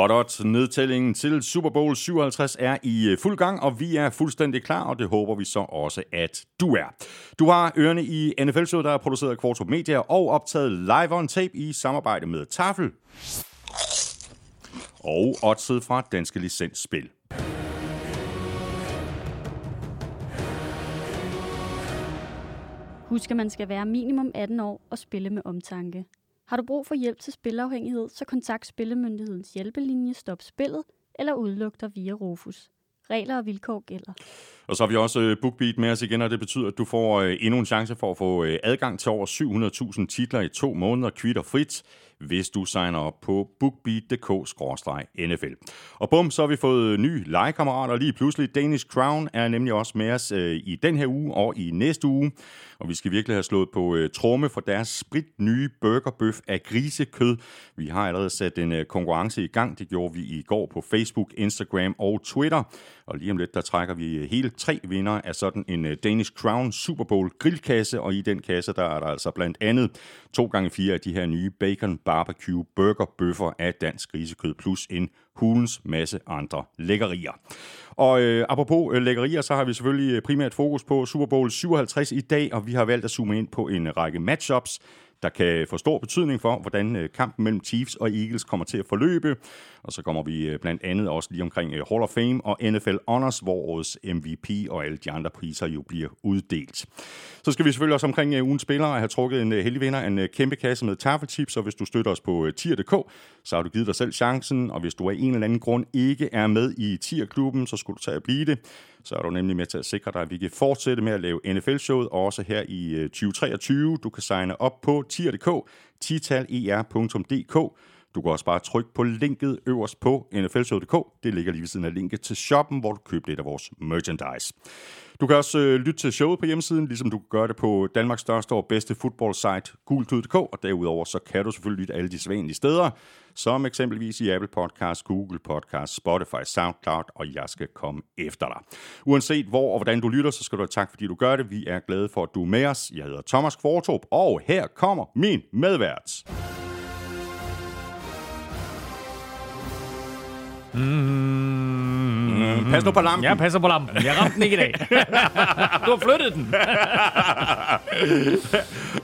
Hot nedtællingen til Super Bowl 57 er i øh, fuld gang, og vi er fuldstændig klar, og det håber vi så også, at du er. Du har ørerne i NFL-showet, der er produceret af Kvartrup Media og optaget live on tape i samarbejde med Tafel og oddset fra Danske Licensspil. Husk, at man skal være minimum 18 år og spille med omtanke. Har du brug for hjælp til spilafhængighed, så kontakt Spillemyndighedens hjælpelinje Stop Spillet eller udluk dig via Rufus. Regler og vilkår gælder. Og så har vi også øh, BookBeat med os igen, og det betyder, at du får øh, endnu en chance for at få øh, adgang til over 700.000 titler i to måneder, kvitt og frit hvis du signer op på bookbeat.dk-nfl. Og bum, så har vi fået nye legekammerater lige pludselig. Danish Crown er nemlig også med os øh, i den her uge og i næste uge. Og vi skal virkelig have slået på øh, tromme for deres sprit nye burgerbøf af grisekød. Vi har allerede sat en øh, konkurrence i gang. Det gjorde vi i går på Facebook, Instagram og Twitter. Og lige om lidt, der trækker vi øh, hele tre vinder af sådan en øh, Danish Crown Super Bowl grillkasse. Og i den kasse, der er der altså blandt andet to gange fire af de her nye bacon barbecue burger bøffer af dansk grisekød, plus en hulens masse andre lækkerier. Og øh, apropos øh, lækkerier, så har vi selvfølgelig øh, primært fokus på Super Bowl 57 i dag, og vi har valgt at zoome ind på en række matchups, der kan få stor betydning for, hvordan øh, kampen mellem Chiefs og Eagles kommer til at forløbe. Og så kommer vi øh, blandt andet også lige omkring øh, Hall of Fame og NFL Honors, hvor årets MVP og alle de andre priser jo bliver uddelt. Så skal vi selvfølgelig også omkring ugens spillere have trukket en heldig vinder, en kæmpe kasse med tafelchips, og hvis du støtter os på tier.dk, så har du givet dig selv chancen, og hvis du af en eller anden grund ikke er med i tierklubben, så skulle du tage at blive det. Så er du nemlig med til at sikre dig, at vi kan fortsætte med at lave NFL-showet, også her i øh, 2023. Du kan signe op på tier.dk, titaler.dk. Du kan også bare trykke på linket øverst på nflshow.dk. Det ligger lige ved siden af linket til shoppen, hvor du køber lidt af vores merchandise. Du kan også øh, lytte til showet på hjemmesiden, ligesom du kan gøre det på Danmarks største og bedste fodboldsite, gultud.dk, og derudover så kan du selvfølgelig lytte alle de sædvanlige steder, som eksempelvis i Apple Podcasts, Google Podcasts, Spotify, SoundCloud, og jeg skal komme efter dig. Uanset hvor og hvordan du lytter, så skal du have tak, fordi du gør det. Vi er glade for, at du er med os. Jeg hedder Thomas Kvartrup, og her kommer min medvært. Mm. Mm, pas nu på lampen. Jeg passer på lampen. Jeg ramte den ikke i dag. du har flyttet den.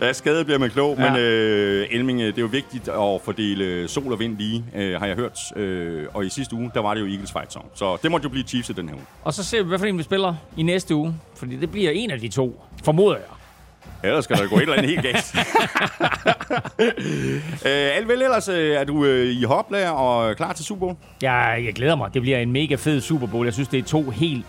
ja, skade bliver man klog, ja. men øh, Elming, det er jo vigtigt at fordele sol og vind lige, øh, har jeg hørt. Øh, og i sidste uge, der var det jo Eagles fight song. Så det måtte jo blive Chiefs i den her uge. Og så ser vi, hvad for en vi spiller i næste uge. Fordi det bliver en af de to, formoder jeg. Ellers skal der gå et eller andet helt galt. øh, Alvel, ellers øh, er du øh, i hoplag og klar til Super Bowl? Ja, jeg glæder mig. Det bliver en mega fed Super Bowl. Jeg synes, det er to helt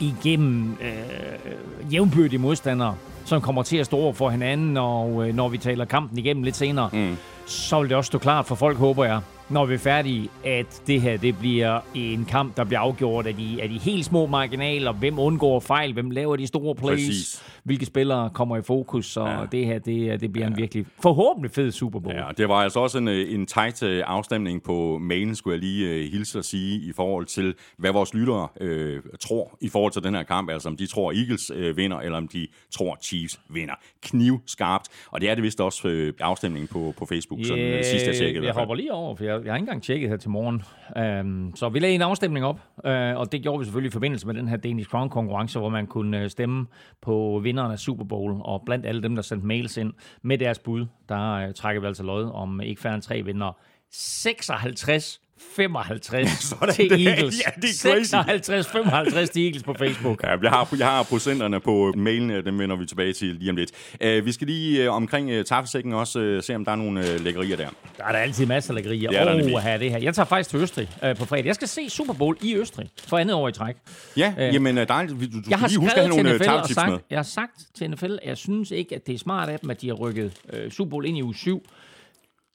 igennem øh, jævnbyrdige modstandere, som kommer til at stå over for hinanden, og øh, når vi taler kampen igennem lidt senere, mm. så vil det også stå klart for folk, håber jeg, når vi er færdige, at det her det bliver en kamp, der bliver afgjort af de, af de helt små marginaler. Hvem undgår fejl? Hvem laver de store plays? Præcis. Hvilke spillere kommer i fokus? Så ja. det her, det, det bliver ja. en virkelig forhåbentlig fed Super Bowl. Ja, det var altså også en, en tight øh, afstemning på mailen, skulle jeg lige uh, hilse at sige, i forhold til, hvad vores lyttere uh, tror i forhold til den her kamp. Altså om de tror Eagles uh, vinder, eller om de tror Chiefs vinder. Kniv skarpt. Og det er det vist også uh, afstemningen på, på Facebook, yeah, sådan uh, sidst jeg tjekkede. Jeg hopper lige over, for jeg jeg har ikke engang tjekket her til morgen. Øhm, så vi lagde en afstemning op, øh, og det gjorde vi selvfølgelig i forbindelse med den her Danish Crown-konkurrence, hvor man kunne øh, stemme på vinderne af Super Bowl, og blandt alle dem, der sendte mails ind med deres bud, der øh, trækker vi altså lod om ikke færre end tre vinder. 56 55 Sådan til det. Eagles. Ja, det er 56 55 til Eagles på Facebook. Ja, jeg har, jeg har procenterne på mailen, dem vender vi tilbage til lige om lidt. Uh, vi skal lige uh, omkring uh, taffelsækken også uh, se, om der er nogle uh, lækkerier der. Der er der altid masser af lækkerier. Er oh, der det her. Jeg tager faktisk til Østrig uh, på fredag. Jeg skal se Super Bowl i Østrig for andet år i træk. Ja, uh, jamen der er, du, du jeg har lige huske at have nogle NFL sagt, Jeg har sagt til NFL, at jeg synes ikke, at det er smart af dem, at de har rykket uh, Super Bowl ind i uge 7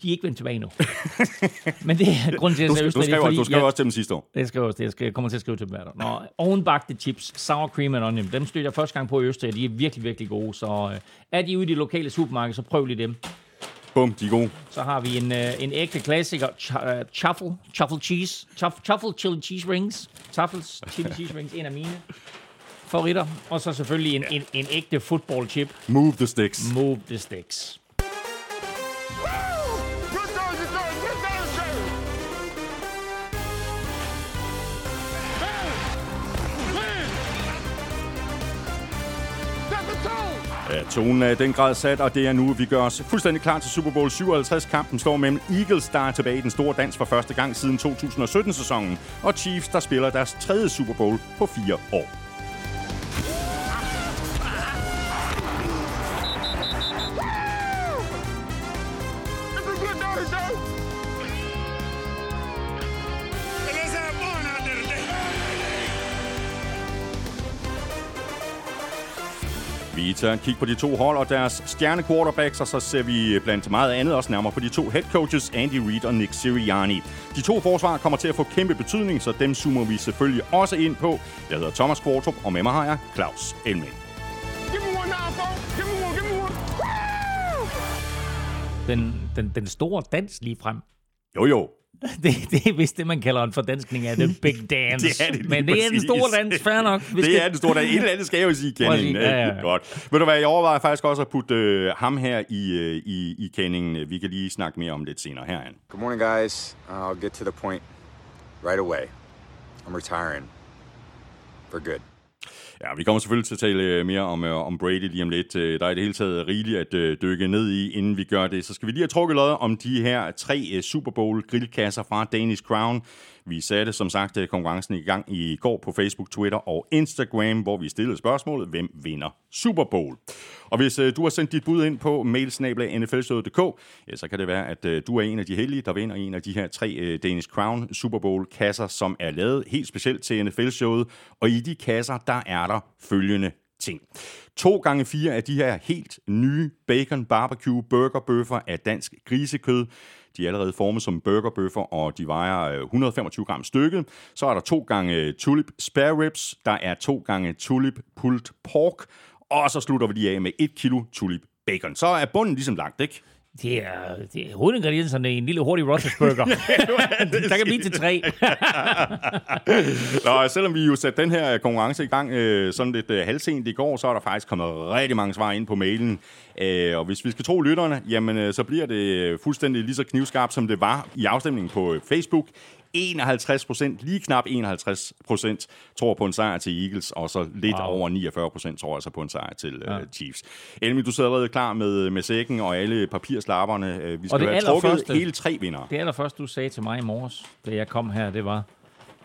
de er ikke vendt tilbage nu. Men det er grund til, at jeg du. Du skrev, du skrev også til dem sidste år. Det skrev også, det. Jeg kommer til at skrive til dem hver Når ovenbagte chips, sour cream and onion, dem støtter jeg første gang på i Østrig, de er virkelig, virkelig gode. Så øh, er de ude i de lokale supermarked, så prøv lige dem. Bum, de er gode. Så har vi en, øh, en ægte klassiker, ch- uh, truffle, truffle cheese, truffle, truffle chili cheese rings, truffles chili cheese rings, en af mine favoritter. Og så selvfølgelig en, en, en ægte football chip. Move the sticks. Move the sticks. Ja, tonen er i den grad sat, og det er nu, vi gør os fuldstændig klar til Super Bowl 57. Kampen står mellem Eagles, der er tilbage i den store dans for første gang siden 2017-sæsonen, og Chiefs, der spiller deres tredje Super Bowl på fire år. Vi tager en kig på de to hold og deres stjerne quarterbacks, og så ser vi blandt meget andet også nærmere på de to head coaches, Andy Reid og Nick Sirianni. De to forsvar kommer til at få kæmpe betydning, så dem zoomer vi selvfølgelig også ind på. Jeg hedder Thomas Kvartrup, og med mig har jeg Claus Elming. Den, den, den store dans lige frem. Jo jo, Det, det er vist det, man kalder en fordanskning af The Big Dance. Det er det lige Men det er den præcis. store dans, fair nok. Vi det er den store dag. Et eller andet skal jeg jo sige, sige, ja, ja, ja. Godt. Ved du hvad, jeg overvejer faktisk også at putte øh, ham her i, øh, i, i Kenningen. Vi kan lige snakke mere om lidt senere herhen. Good morning, guys. I'll get to the point right away. I'm retiring for good. Ja, vi kommer selvfølgelig til at tale øh, mere om, øh, om Brady lige om lidt. Øh, der er i det hele taget rigeligt at dykke ned i, inden vi gør det. Så skal vi lige have trukket lod om de her tre Super Bowl grillkasser fra Danish Crown. Vi satte som sagt øh, konkurrencen i gang i går på Facebook, Twitter og Instagram, hvor vi stillede spørgsmålet, hvem vinder Super Bowl? Og hvis øh, du har sendt dit bud ind på mailsnablag.nflshowet.dk, ja, så kan det være, at øh, du er en af de heldige, der vinder en af de her tre Danish Crown Super Bowl kasser, som er lavet helt specielt til NFL-showet. Og i de kasser, der er der følgende ting. To gange fire af de her helt nye bacon barbecue burgerbøffer af dansk grisekød. De er allerede formet som burgerbøffer, og de vejer øh, 125 gram stykket. Så er der to gange øh, tulip spare ribs. Der er to gange tulip pulled pork. Og så slutter vi lige af med et kilo tulip bacon. Så er bunden ligesom lagt, ikke? Det er, det er hovedingredienserne i en lille hurtig Roethlisberger. der kan blive til tre. Nå, selvom vi jo satte den her konkurrence i gang øh, sådan lidt øh, halvsent i går, så er der faktisk kommet rigtig mange svar ind på mailen. Øh, og hvis vi skal tro lytterne, jamen øh, så bliver det fuldstændig lige så knivskarpt, som det var i afstemningen på Facebook. 51 procent, lige knap 51 procent, tror på en sejr til Eagles, og så lidt wow. over 49 procent tror altså på en sejr til øh, Chiefs. Elmi, du sidder allerede klar med, med sækken og alle papirslapperne. Øh, vi skal det have trukket hele tre vinder. Det allerførste, du sagde til mig i morges, da jeg kom her, det var,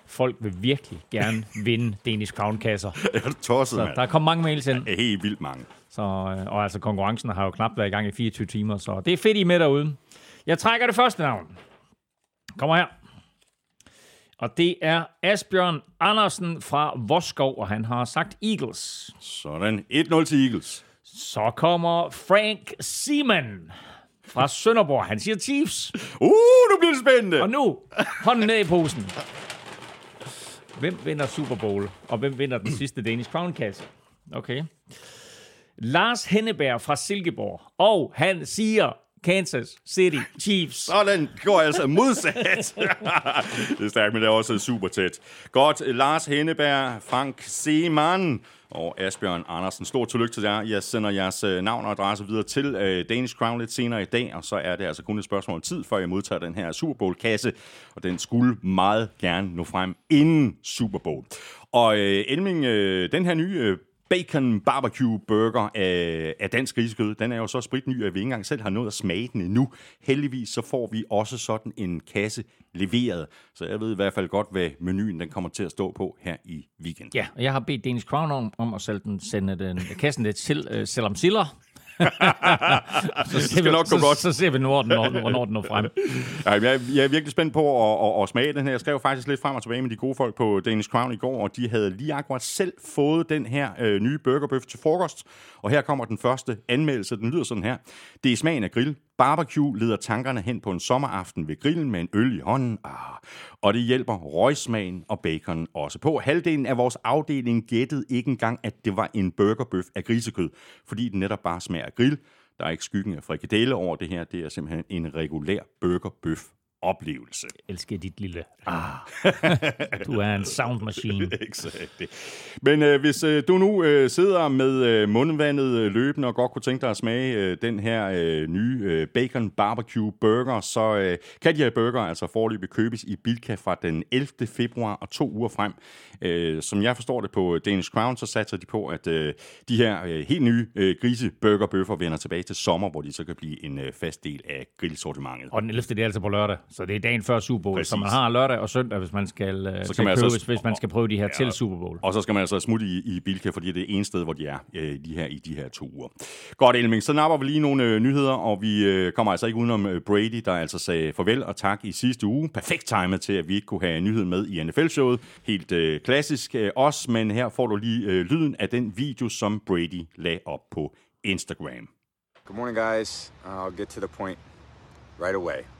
folk vil virkelig gerne vinde Danish Crown-kasser. Det er tosset, Så mand. der kom mange mails ind. Er helt vildt mange. Så, øh, og altså konkurrencen har jo knap været i gang i 24 timer, så det er fedt, I med derude. Jeg trækker det første navn. Kommer her. Og det er Asbjørn Andersen fra Voskov, og han har sagt Eagles. Sådan. 1-0 til Eagles. Så kommer Frank Seaman fra Sønderborg. Han siger Chiefs. Uh, nu bliver det spændende. Og nu, hånden ned i posen. Hvem vinder Super Bowl, og hvem vinder den sidste Danish Crown-kasse? Okay. Lars Henneberg fra Silkeborg, og han siger Kansas City Chiefs. Sådan går altså modsat. det er stærkt, men det er også super tæt. Godt, Lars Henneberg, Frank Seemann og Asbjørn Andersen. Stort tillykke til jer. Jeg sender jeres øh, navn og adresse videre til øh, Danish Crown lidt senere i dag, og så er det altså kun et spørgsmål om tid, før jeg modtager den her Super Bowl-kasse, og den skulle meget gerne nå frem inden Super Bowl. Og øh, Elming, øh, den her nye øh, bacon barbecue burger af, af dansk grisekød. Den er jo så spritny, at vi ikke engang selv har nået at smage den endnu. Heldigvis så får vi også sådan en kasse leveret. Så jeg ved i hvert fald godt, hvad menuen den kommer til at stå på her i weekend. Ja, og jeg har bedt Danish Crown om, om at sende, den, sende den, kassen lidt til øh, uh, Selam Siller. så, ser skal vi, nok gå så, godt. så ser vi, hvornår den, når, hvornår den når frem. Ja, jeg, er- jeg er virkelig spændt på at, at, at smage den her. Jeg skrev faktisk lidt frem og tilbage med de gode folk på Danish Crown i går, og de havde lige akkurat selv fået den her øh, nye burgerbøf til frokost. Og her kommer den første anmeldelse. Den lyder sådan her. Det er smagen af grill. Barbecue leder tankerne hen på en sommeraften ved grillen med en øl i hånden. Ah. Og det hjælper røgsmagen og bacon også på. Halvdelen af vores afdeling gættede ikke engang, at det var en burgerbøf af grisekød, fordi den netop bare smager af grill. Der er ikke skyggen af frikadelle over det her. Det er simpelthen en regulær burgerbøf oplevelse. Jeg elsker dit lille... Ah, du er en sound machine. Exakt. Men øh, hvis øh, du nu øh, sidder med øh, mundvandet øh, løbende og godt kunne tænke dig at smage øh, den her øh, nye øh, bacon barbecue burger, så øh, kan de her burger altså forløbig købes i Bilka fra den 11. februar og to uger frem. Øh, som jeg forstår det på Danish Crown, så satser de på, at øh, de her øh, helt nye øh, griseburgerbøffer vender tilbage til sommer, hvor de så kan blive en øh, fast del af grillsortimentet. Og den 11. det er altså på lørdag, så det er dagen før Super Bowl. Så Præcis. man har lørdag og søndag, hvis man skal, øh, kan til man købe, altså- hvis, hvis man skal prøve de her ja. til Super Bowl. Og så skal man altså smutte i, i Bilka, fordi det er ene sted, hvor de er øh, de her, i de her to uger. Godt, Elming. Så napper vi lige nogle øh, nyheder, og vi øh, kommer altså ikke udenom øh, Brady, der altså sagde farvel og tak i sidste uge. Perfekt timet til, at vi ikke kunne have nyheden med i NFL-showet. Helt øh, klassisk øh, os, men her får du lige øh, lyden af den video, som Brady lagde op på Instagram. Good morning, guys. I'll get to the point right away.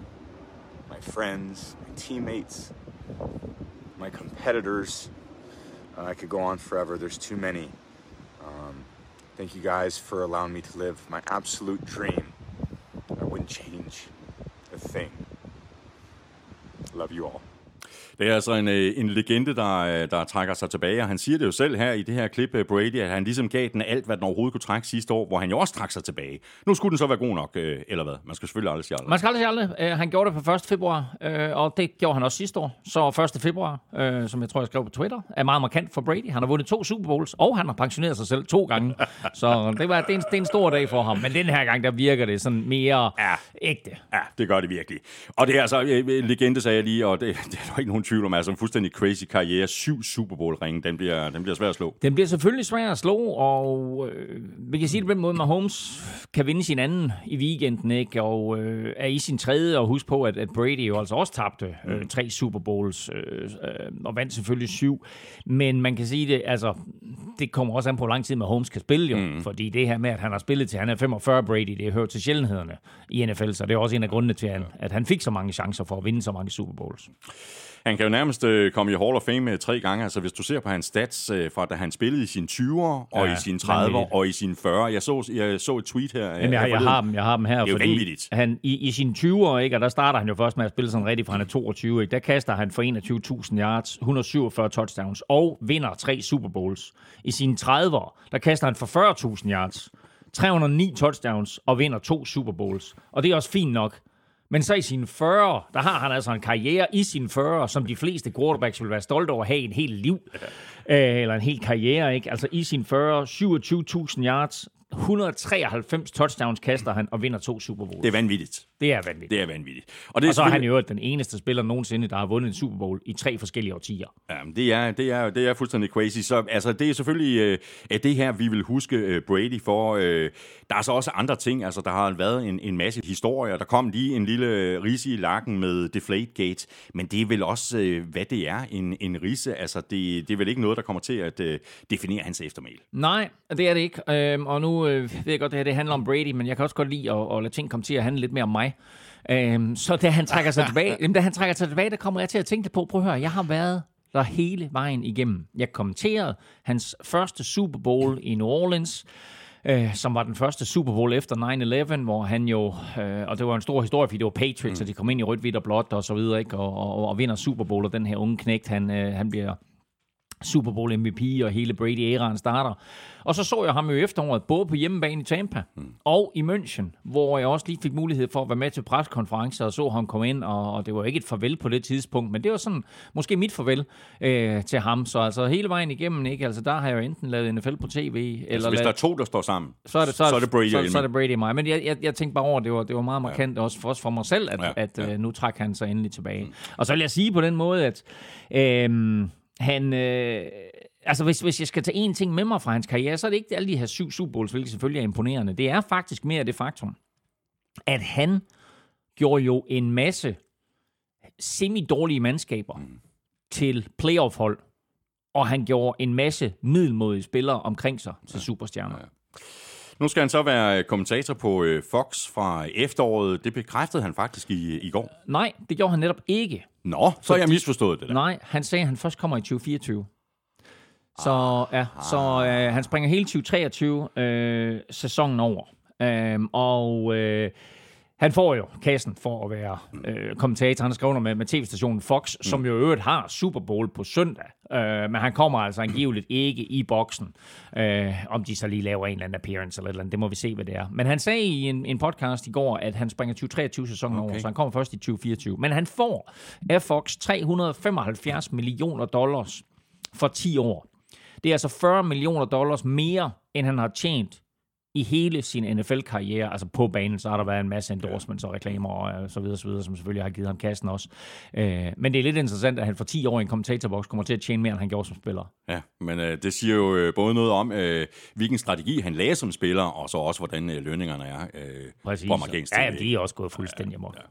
my friends, my teammates, my competitors. Uh, I could go on forever. There's too many. Um, thank you guys for allowing me to live my absolute dream. I wouldn't change a thing. Love you all. Det er altså en, øh, en legende, der, øh, der trækker sig tilbage, og han siger det jo selv her i det her klip, øh, Brady, at han ligesom gav den alt, hvad den overhovedet kunne trække sidste år, hvor han jo også trak sig tilbage. Nu skulle den så være god nok, eller hvad? Man skal selvfølgelig aldrig sige aldrig. Man skal aldrig sige aldrig. Han gjorde det på 1. februar, og det gjorde han også sidste år. Så 1. februar, som jeg tror, jeg skrev på Twitter, er meget markant for Brady. Han har vundet to Super Bowls, og han har pensioneret sig selv to gange. Så det, var, det, er en, det er en stor dag for ham. Men den her gang, der virker det sådan mere Ja. ægte. Ja, det gør det virkelig. Og det er altså, legende sagde jeg lige, og det, det er der ikke nogen tvivl om, altså en fuldstændig crazy karriere. Syv Super Bowl-ringe, den bliver, den bliver svær at slå. Den bliver selvfølgelig svær at slå, og øh, vi kan sige det på den måde, at Mahomes kan vinde sin anden i weekenden, ikke? og øh, er i sin tredje, og husk på, at, at Brady jo altså også tabte øh, tre Super Bowls, øh, øh, og vandt selvfølgelig syv. Men man kan sige det, altså, det kommer også an på, hvor lang tid Mahomes kan spille jo, mm. fordi det her med, at han har spillet til, han er 45 Brady, det hører til sjældenhederne i NFL, så det er også en af grundene til, at han, at han fik så mange chancer for at vinde så mange Super Bowls. Han kan jo nærmest øh, komme i Hall of Fame øh, tre gange. Altså hvis du ser på hans stats øh, fra da han spillede i sine 20'ere, og Ja, i sine 30'ere, vanvittigt. og i sine 40'ere. Jeg så, jeg så et tweet her. Jamen, jeg, jeg, har dem, jeg har dem her, Det er fordi han i, i sine 20'ere, ikke, og der starter han jo først med at spille sådan rigtig fra han er 22, ikke, der kaster han for 21.000 yards, 147 touchdowns og vinder tre Super Bowls. I sine 30'ere, der kaster han for 40.000 yards, 309 touchdowns og vinder to Super Bowls. Og det er også fint nok. Men så i sine 40, der har han altså en karriere i sine 40, som de fleste quarterbacks vil være stolte over at have en helt liv. Øh, eller en hel karriere, ikke? Altså i sine 40, 27.000 yards, 193 touchdowns kaster han og vinder to Super Bowls. Det er vanvittigt. Det er vanvittigt. Det er vanvittigt. Og, det og så er han jo den eneste spiller nogensinde, der har vundet en Super Bowl i tre forskellige årtier. Ja, men det er, det er, det er fuldstændig crazy. Så altså, det er selvfølgelig øh, at det her, vi vil huske øh, Brady for. Øh, der er så også andre ting. Altså, der har været en, en masse historier. Der kom lige en lille øh, rise i lakken med Deflategate. Men det er vel også, øh, hvad det er, en, en rise. Altså, det, det er vel ikke noget, der kommer til at øh, definere hans eftermæl. Nej, det er det ikke. Øhm, og nu øh, ved jeg godt, det her det handler om Brady, men jeg kan også godt lide at, at lade ting komme til at handle lidt mere om mig. Øhm, så da han trækker sig tilbage, jamen, da han trækker sig tilbage, der kommer jeg til at tænke på, prøv at høre, jeg har været der hele vejen igennem. Jeg kommenterede hans første Super Bowl i New Orleans, øh, som var den første Super Bowl efter 9-11, hvor han jo, øh, og det var en stor historie, fordi det var Patriots, mm. og de kom ind i rødt, hvidt og blåt og så videre, ikke? Og, og, og vinder Super Bowl, og den her unge knægt, han, øh, han bliver Super Bowl MVP, og hele Brady-æraen starter. Og så så jeg ham jo efteråret, både på hjemmebane i Tampa mm. og i München, hvor jeg også lige fik mulighed for at være med til preskonferencer og så ham komme ind, og, og det var ikke et farvel på det tidspunkt, men det var sådan måske mit farvel øh, til ham. Så altså hele vejen igennem, ikke? Altså der har jeg jo enten lavet NFL på tv, eller Altså, hvis lavet, der er to, der står sammen, så er det, så, så er det Brady så, så er det Brady mig. Men jeg, jeg, jeg tænkte bare over, at det var, det var meget markant ja. også, for, også for mig selv, at, Ja, ja. at ja. Øh, nu trak han sig endelig tilbage. Mm. Og så vil jeg sige på den måde, at øh, han... Øh, altså, hvis, hvis jeg skal tage en ting med mig fra hans karriere, så er det ikke alle de her syv Super Bowls, hvilket selvfølgelig er imponerende. Det er faktisk mere det faktum, at han gjorde jo en masse semi-dårlige mandskaber mm. til playoff-hold, og han gjorde en masse middelmodige spillere omkring sig til superstjerner. Ja. Nu skal han så være kommentator på øh, Fox fra efteråret. Det bekræftede han faktisk i, i går. Nej, det gjorde han netop ikke. Nå, så har jeg misforstået det der. Nej, han sagde, at han først kommer i 2024. Så, ja, så øh, han springer hele 2023 øh, sæsonen over. Øh, og øh, han får jo kassen for at være øh, kommentator. Han har skrevet med, med tv-stationen Fox, mm. som jo øvrigt har Super Bowl på søndag. Øh, men han kommer altså angiveligt ikke i boksen. Øh, om de så lige laver en eller anden appearance eller et eller andet, det må vi se, hvad det er. Men han sagde i en, en podcast i går, at han springer 2023-sæsonen okay. over, så han kommer først i 2024. Men han får af Fox 375 millioner dollars for 10 år. Det er altså 40 millioner dollars mere, end han har tjent i hele sin NFL-karriere, altså på banen, så har der været en masse endorsements og reklamer og så videre, så videre, som selvfølgelig har givet ham kassen også. Øh, men det er lidt interessant, at han for 10 år i en kommentatorboks kommer til at tjene mere, end han gjorde som spiller. Ja, men øh, det siger jo øh, både noget om, øh, hvilken strategi han lagde som spiller, og så også, hvordan øh, lønningerne er øh, Præcis. på amerikansk Ja, de er også gået fuldstændig amok. Ja, ja.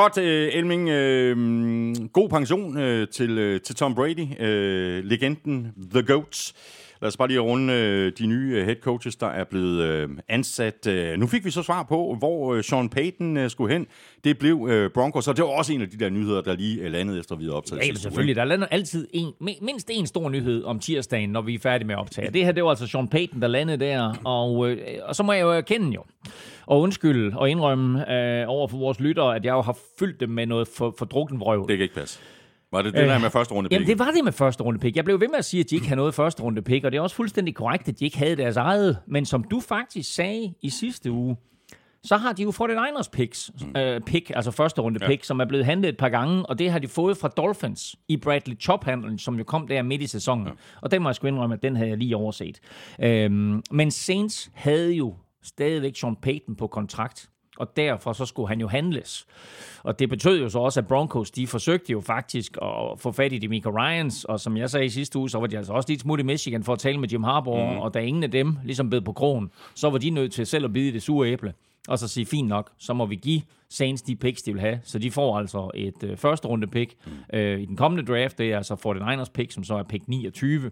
Godt, øh, Elming. Øh, god pension øh, til, øh, til Tom Brady, øh, legenden The Goats. Lad os bare lige runde øh, de nye øh, head coaches, der er blevet øh, ansat. Øh, nu fik vi så svar på, hvor øh, Sean Payton øh, skulle hen. Det blev øh, Broncos, og det var også en af de der nyheder, der lige øh, landede efter vi optaget. Ja, selvfølgelig. Der lander altid en, mindst en stor nyhed om tirsdagen, når vi er færdige med at optage. Det her, det var altså Sean Payton, der landede der, og, øh, og så må jeg jo erkende jo, og undskylde og indrømme øh, over for vores lyttere, at jeg jo har fyldt dem med noget for, for drukken vrøv. Det kan ikke passe. Var det det øh, der med første runde pick? Jamen, det var det med første runde pick. Jeg blev ved med at sige, at de ikke havde noget første runde pick, og det er også fuldstændig korrekt, at de ikke havde deres eget. Men som du faktisk sagde i sidste uge, så har de jo fået et Niners picks, mm. øh, pick, altså første runde pick, ja. som er blevet handlet et par gange, og det har de fået fra Dolphins i Bradley chop som jo kom der midt i sæsonen. Ja. Og den må jeg sgu indrømme, at den havde jeg lige overset. Øhm, men Saints havde jo stadigvæk Sean Payton på kontrakt og derfor så skulle han jo handles. Og det betød jo så også, at Broncos, de forsøgte jo faktisk at få fat i Demico Ryans, og som jeg sagde i sidste uge, så var de altså også lige smut i Michigan for at tale med Jim Harbaugh, mm. og da ingen af dem ligesom bed på krogen, så var de nødt til selv at bide det sure æble, og så sige, fint nok, så må vi give Saints de picks, de vil have. Så de får altså et øh, første runde pick mm. øh, i den kommende draft, det er altså 49ers pick, som så er pick 29.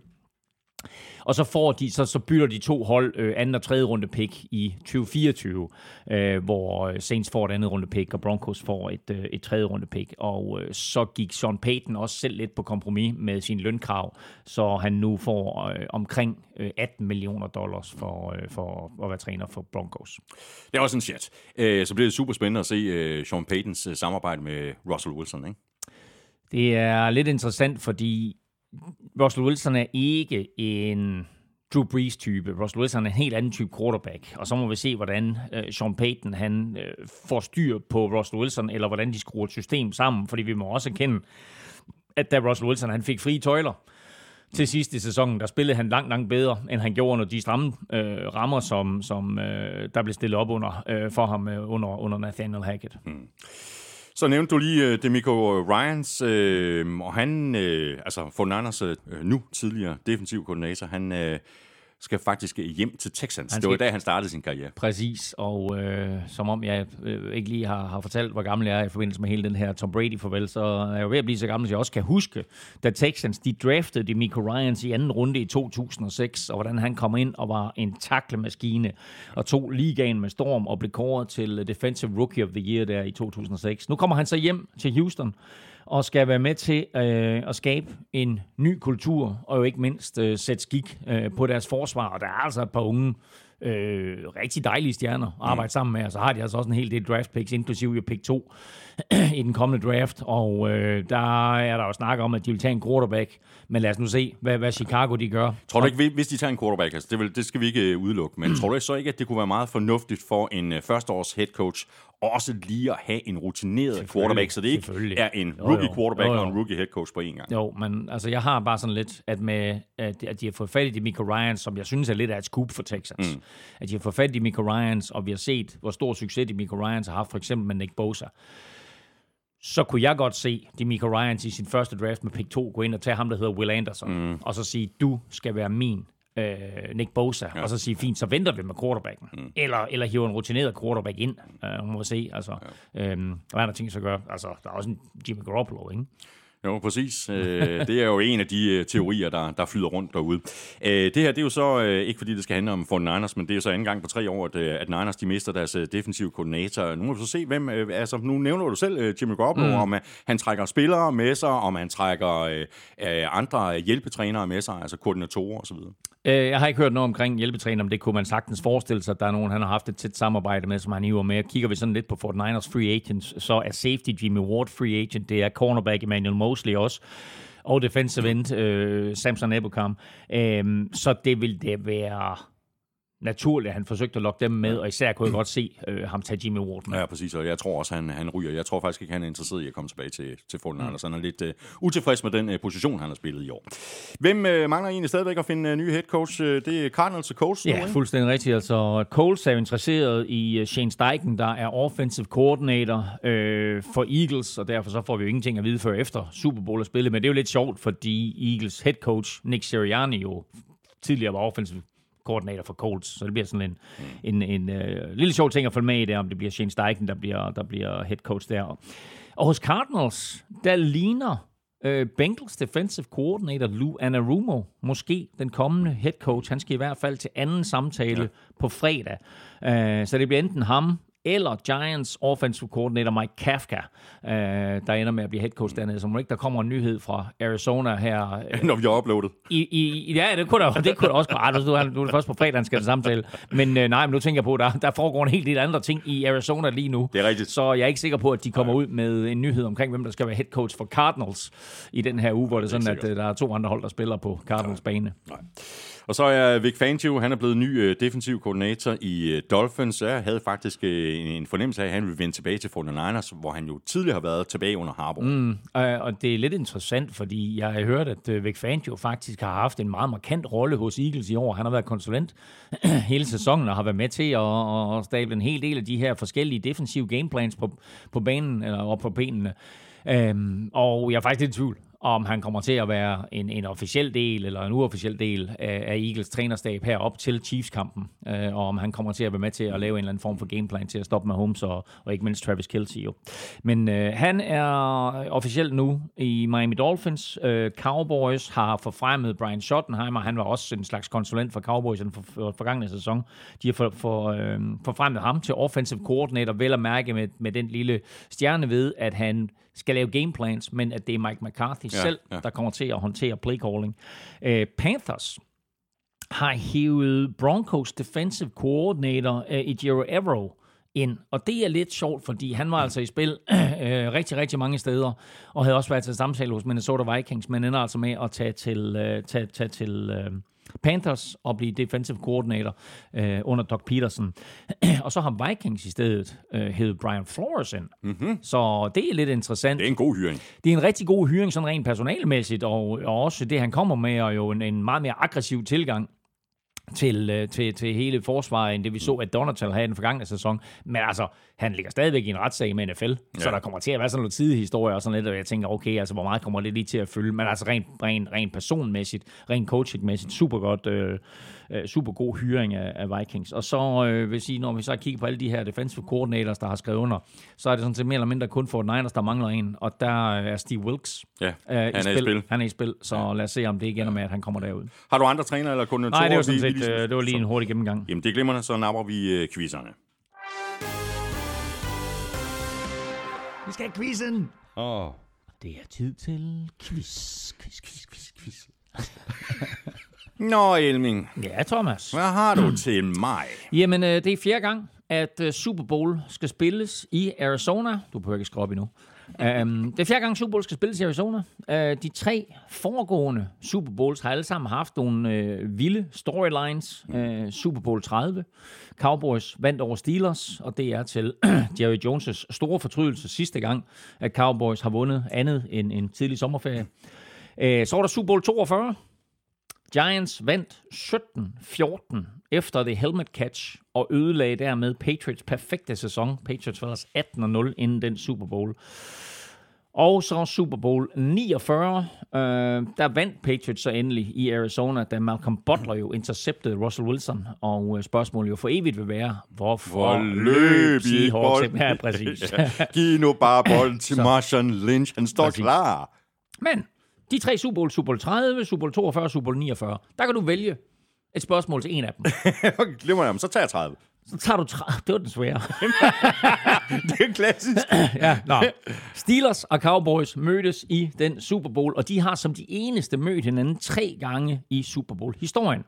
Og så får de, så, så bytter de to hold øh, anden og tredje runde pick i 2024, øh, hvor øh, Saints får et andet runde pick, og Broncos får et, øh, et tredje runde pick. Og øh, så gik Sean Payton også selv lidt på kompromis med sin lønkrav, så han nu får øh, omkring øh, 18 millioner dollars for, øh, for at være træner for Broncos. Det er også en chat. Øh, så bliver det super spændende at se øh, Sean Paytons øh, samarbejde med Russell Wilson, ikke? Det er lidt interessant, fordi Russell Wilson er ikke en Drew Brees-type. Russell Wilson er en helt anden type quarterback. Og så må vi se, hvordan øh, Sean Payton han, øh, får styr på Russell Wilson, eller hvordan de skruer et system sammen. Fordi vi må også erkende, at da Russell Wilson han fik frie tøjler til sidst i sæsonen, der spillede han langt, langt bedre, end han gjorde under de stramme øh, rammer, som, som øh, der blev stillet op under øh, for ham øh, under, under Nathaniel Hackett. Hmm. Så nævnte du lige øh, uh, Demico Ryans, øh, og han, øh, altså for Niners øh, nu tidligere defensiv koordinator, han, øh, skal faktisk hjem til Texans. Han det var da, han startede sin karriere. Præcis, og øh, som om jeg øh, ikke lige har, har fortalt, hvor gammel jeg er i forbindelse med hele den her Tom Brady-farvel, så er jeg jo ved at blive så gammel, at jeg også kan huske, da Texans de draftede de Miko Ryans i anden runde i 2006, og hvordan han kom ind og var en taklemaskine, og tog ligaen med storm og blev kåret til Defensive Rookie of the Year der i 2006. Nu kommer han så hjem til Houston, og skal være med til øh, at skabe en ny kultur, og jo ikke mindst øh, sætte skik øh, på deres forsvar. Og der er altså et par unge, øh, rigtig dejlige stjerner at arbejde mm. sammen med, og så har de altså også en hel del draft picks, inklusive jo pick 2 i den kommende draft, og øh, der er der jo snak om, at de vil tage en quarterback, men lad os nu se, hvad, hvad Chicago de gør. Tror du ikke, hvis de tager en quarterback, altså det, vil, det skal vi ikke øh, udelukke, men tror du så ikke, at det kunne være meget fornuftigt for en øh, førsteårs head coach også lige at have en rutineret quarterback, så det ikke er en rookie quarterback jo, jo. og en rookie head coach på en gang. Jo, men altså jeg har bare sådan lidt, at med at, de har fået fat i de Mika Ryans, som jeg synes er lidt af et scoop for Texans. Mm. At de har fået fat i Mika Ryans, og vi har set, hvor stor succes de Mika Ryans har haft, for eksempel med Nick Bosa så kunne jeg godt se de Mika Ryans i sin første draft med pick 2 gå ind og tage ham, der hedder Will Anderson, mm. og så sige, du skal være min øh, Nick Bosa, ja. og så sige, fint, så venter vi med quarterbacken. Mm. Eller, eller hiver en rutineret quarterback ind, øh, må se. Altså, ja. øhm, hvad er der ting, så gør? Altså, der er også en Jimmy Garoppolo, ikke? Jo, præcis. Øh, det er jo en af de øh, teorier, der, der flyder rundt derude. Øh, det her, det er jo så, ikke fordi det skal handle om for Niners, men det er jo så anden gang på tre år, at, at Niners de mister deres defensive koordinator. Nu må vi så se, hvem, altså nu nævner du selv Jimmy Garoppolo, mm. om han trækker spillere med sig, om han trækker andre hjælpetrænere med sig, altså koordinatorer osv. Jeg har ikke hørt noget omkring hjælpetræner, men det kunne man sagtens forestille sig, at der er nogen, han har haft et tæt samarbejde med, som han hiver med. Kigger vi sådan lidt på Fort Niners free agents, så er safety Jimmy Ward free agent, det er cornerback Emmanuel Mosley også, og defensive end øh, Samson Ebukam. Øhm, så det vil det være naturligt, at han forsøgte at lokke dem med, og især kunne jeg godt se øh, ham tage Jimmy Ward med. Ja, præcis, og jeg tror også, han, han ryger. Jeg tror faktisk ikke, han er interesseret i at komme tilbage til, til Fulham, mm. han er lidt uh, utilfreds med den uh, position, han har spillet i år. Hvem uh, mangler egentlig stadigvæk at finde uh, ny head coach? Uh, det er Cardinals og Coles Ja, nu, fuldstændig rigtigt. Altså, Coles er jo interesseret i uh, Shane Steichen, der er offensive coordinator uh, for Eagles, og derfor så får vi jo ingenting at vide før efter Super Bowl at spille, men det er jo lidt sjovt, fordi Eagles head coach Nick Sirianni jo tidligere var offensive koordinator for Colts, så det bliver sådan en, mm. en, en uh, lille sjov ting at følge med i det, om det bliver Shane Steichen, der bliver, der bliver head coach der. Og hos Cardinals, der ligner uh, Bengals defensive coordinator Lou Anarumo, måske den kommende head coach. Han skal i hvert fald til anden samtale ja. på fredag. Uh, så det bliver enten ham eller Giants offensive coordinator Mike Kafka, øh, der ender med at blive head coach dernede. Så må ikke der kommer en nyhed fra Arizona her. Øh, Når vi har uploadet. I, i, ja, det kunne der, det kunne der også. Ej, du, du er først på fredag, skal det samtale. Men øh, nej, men nu tænker jeg på, der, der foregår en helt del andre ting i Arizona lige nu. Det er rigtigt. Så jeg er ikke sikker på, at de kommer ud med en nyhed omkring, hvem der skal være head coach for Cardinals i den her uge, hvor det er sådan, at øh, der er to andre hold, der spiller på Cardinals bane. Nej. Og så er Vic Fangio, han er blevet ny øh, defensiv koordinator i øh, Dolphins. Jeg havde faktisk øh, en fornemmelse af, at han ville vende tilbage til 49ers, hvor han jo tidligere har været tilbage under Harbour. Mm, og det er lidt interessant, fordi jeg har hørt, at øh, Vic Fangio faktisk har haft en meget markant rolle hos Eagles i år. Han har været konsulent hele sæsonen og har været med til at, at stable en hel del af de her forskellige defensive gameplans på, på banen eller op på benene. Øhm, og jeg er faktisk lidt i tvivl om han kommer til at være en, en officiel del eller en uofficiel del af, af Eagles trænerstab her op til Chiefs-kampen, øh, og om han kommer til at være med til at lave en eller anden form for gameplan til at stoppe med Holmes og, og ikke mindst Travis Kelce jo. Men øh, han er officielt nu i Miami Dolphins. Øh, Cowboys har forfremmet Brian Schottenheimer. Han var også en slags konsulent for Cowboys i den for, for, forgangne sæson. De har for, for, øh, forfremmet ham til offensive coordinator, vel at mærke med, med den lille stjerne ved, at han skal lave gameplans, men at det er Mike McCarthy ja, selv, ja. der kommer til at håndtere playcalling. Uh, Panthers har hævet Broncos defensive coordinator i Jero Evero ind. Og det er lidt sjovt, fordi han var altså i spil uh, rigtig, rigtig mange steder, og havde også været til samtale hos Minnesota Vikings, men ender altså med at tage til, uh, tage, tage til uh, Panthers og blive defensive coordinator øh, under Doc Peterson. og så har Vikings i stedet øh, heddet Brian Flores ind. Mm-hmm. Så det er lidt interessant. Det er en god hyring. Det er en rigtig god hyring, sådan rent personalmæssigt, og, og også det, han kommer med, er jo en, en meget mere aggressiv tilgang til, øh, til, til hele forsvaret, end det vi så, at Donatel havde i den forgangne sæson. Men altså, han ligger stadigvæk i en retssag med NFL, ja. så der kommer til at være sådan noget tidehistorie og sådan lidt, og jeg tænker, okay, altså, hvor meget kommer det lige til at følge? Men altså, rent, rent, rent personmæssigt, rent coachingmæssigt, super godt, øh, øh, super god hyring af, af Vikings. Og så øh, vil sige, når vi så kigger på alle de her defensive coordinators, der har skrevet under, så er det sådan set mere eller mindre kun for Niners, der mangler en, og der er Steve Wilkes ja, øh, han i, spil. i spil. Han er i spil, så ja. lad os se, om det igen er med, at han kommer derud. Har du andre træner, eller kun Nej, det var sådan set, øh, det var lige en hurtig gennemgang. Jamen, det er glimrende, så napper vi øh, quizzerne. Vi skal have quizzen! Åh. Oh. Det er tid til quiz, quiz, quiz, quiz, quiz. Nå, Elming. Ja, Thomas. Hvad har du til mig? Jamen, øh, det er fjerde gang, at øh, Super Bowl skal spilles i Arizona. Du behøver ikke skrive op endnu. Um, det er fjerde gang, Super Bowl skal spilles i Arizona. Uh, de tre foregående Super Bowls har alle sammen haft nogle uh, vilde storylines. Uh, Super Bowl 30. Cowboys vandt over Steelers, og det er til Jerry Jones' store fortrydelse sidste gang, at Cowboys har vundet andet end en tidlig sommerferie. Uh, så var der Super Bowl 42. Giants vandt 17-14 efter det helmet catch og ødelagde dermed Patriots perfekte sæson. Patriots var ellers 18-0 inden den Super Bowl. Og så Super Bowl 49, øh, der vandt Patriots så endelig i Arizona, da Malcolm Butler jo interceptede Russell Wilson. Og øh, spørgsmålet jo for evigt vil være, hvorfor Hvor løb I Seahawks? bolden? Ja, præcis. Ja. Giv nu bare bolden til Marshawn Lynch. Han står Præcis. klar. Men de tre Super Bowl, Super Bowl 30, Super Bowl 42 Super Bowl 49, der kan du vælge et spørgsmål til en af dem. Glemmer jeg, så tager jeg 30. Så tager du 30. Det var den svære. Det er klassisk. ja, nå. Steelers og Cowboys mødtes i den Super Bowl, og de har som de eneste mødt hinanden tre gange i Super Bowl-historien.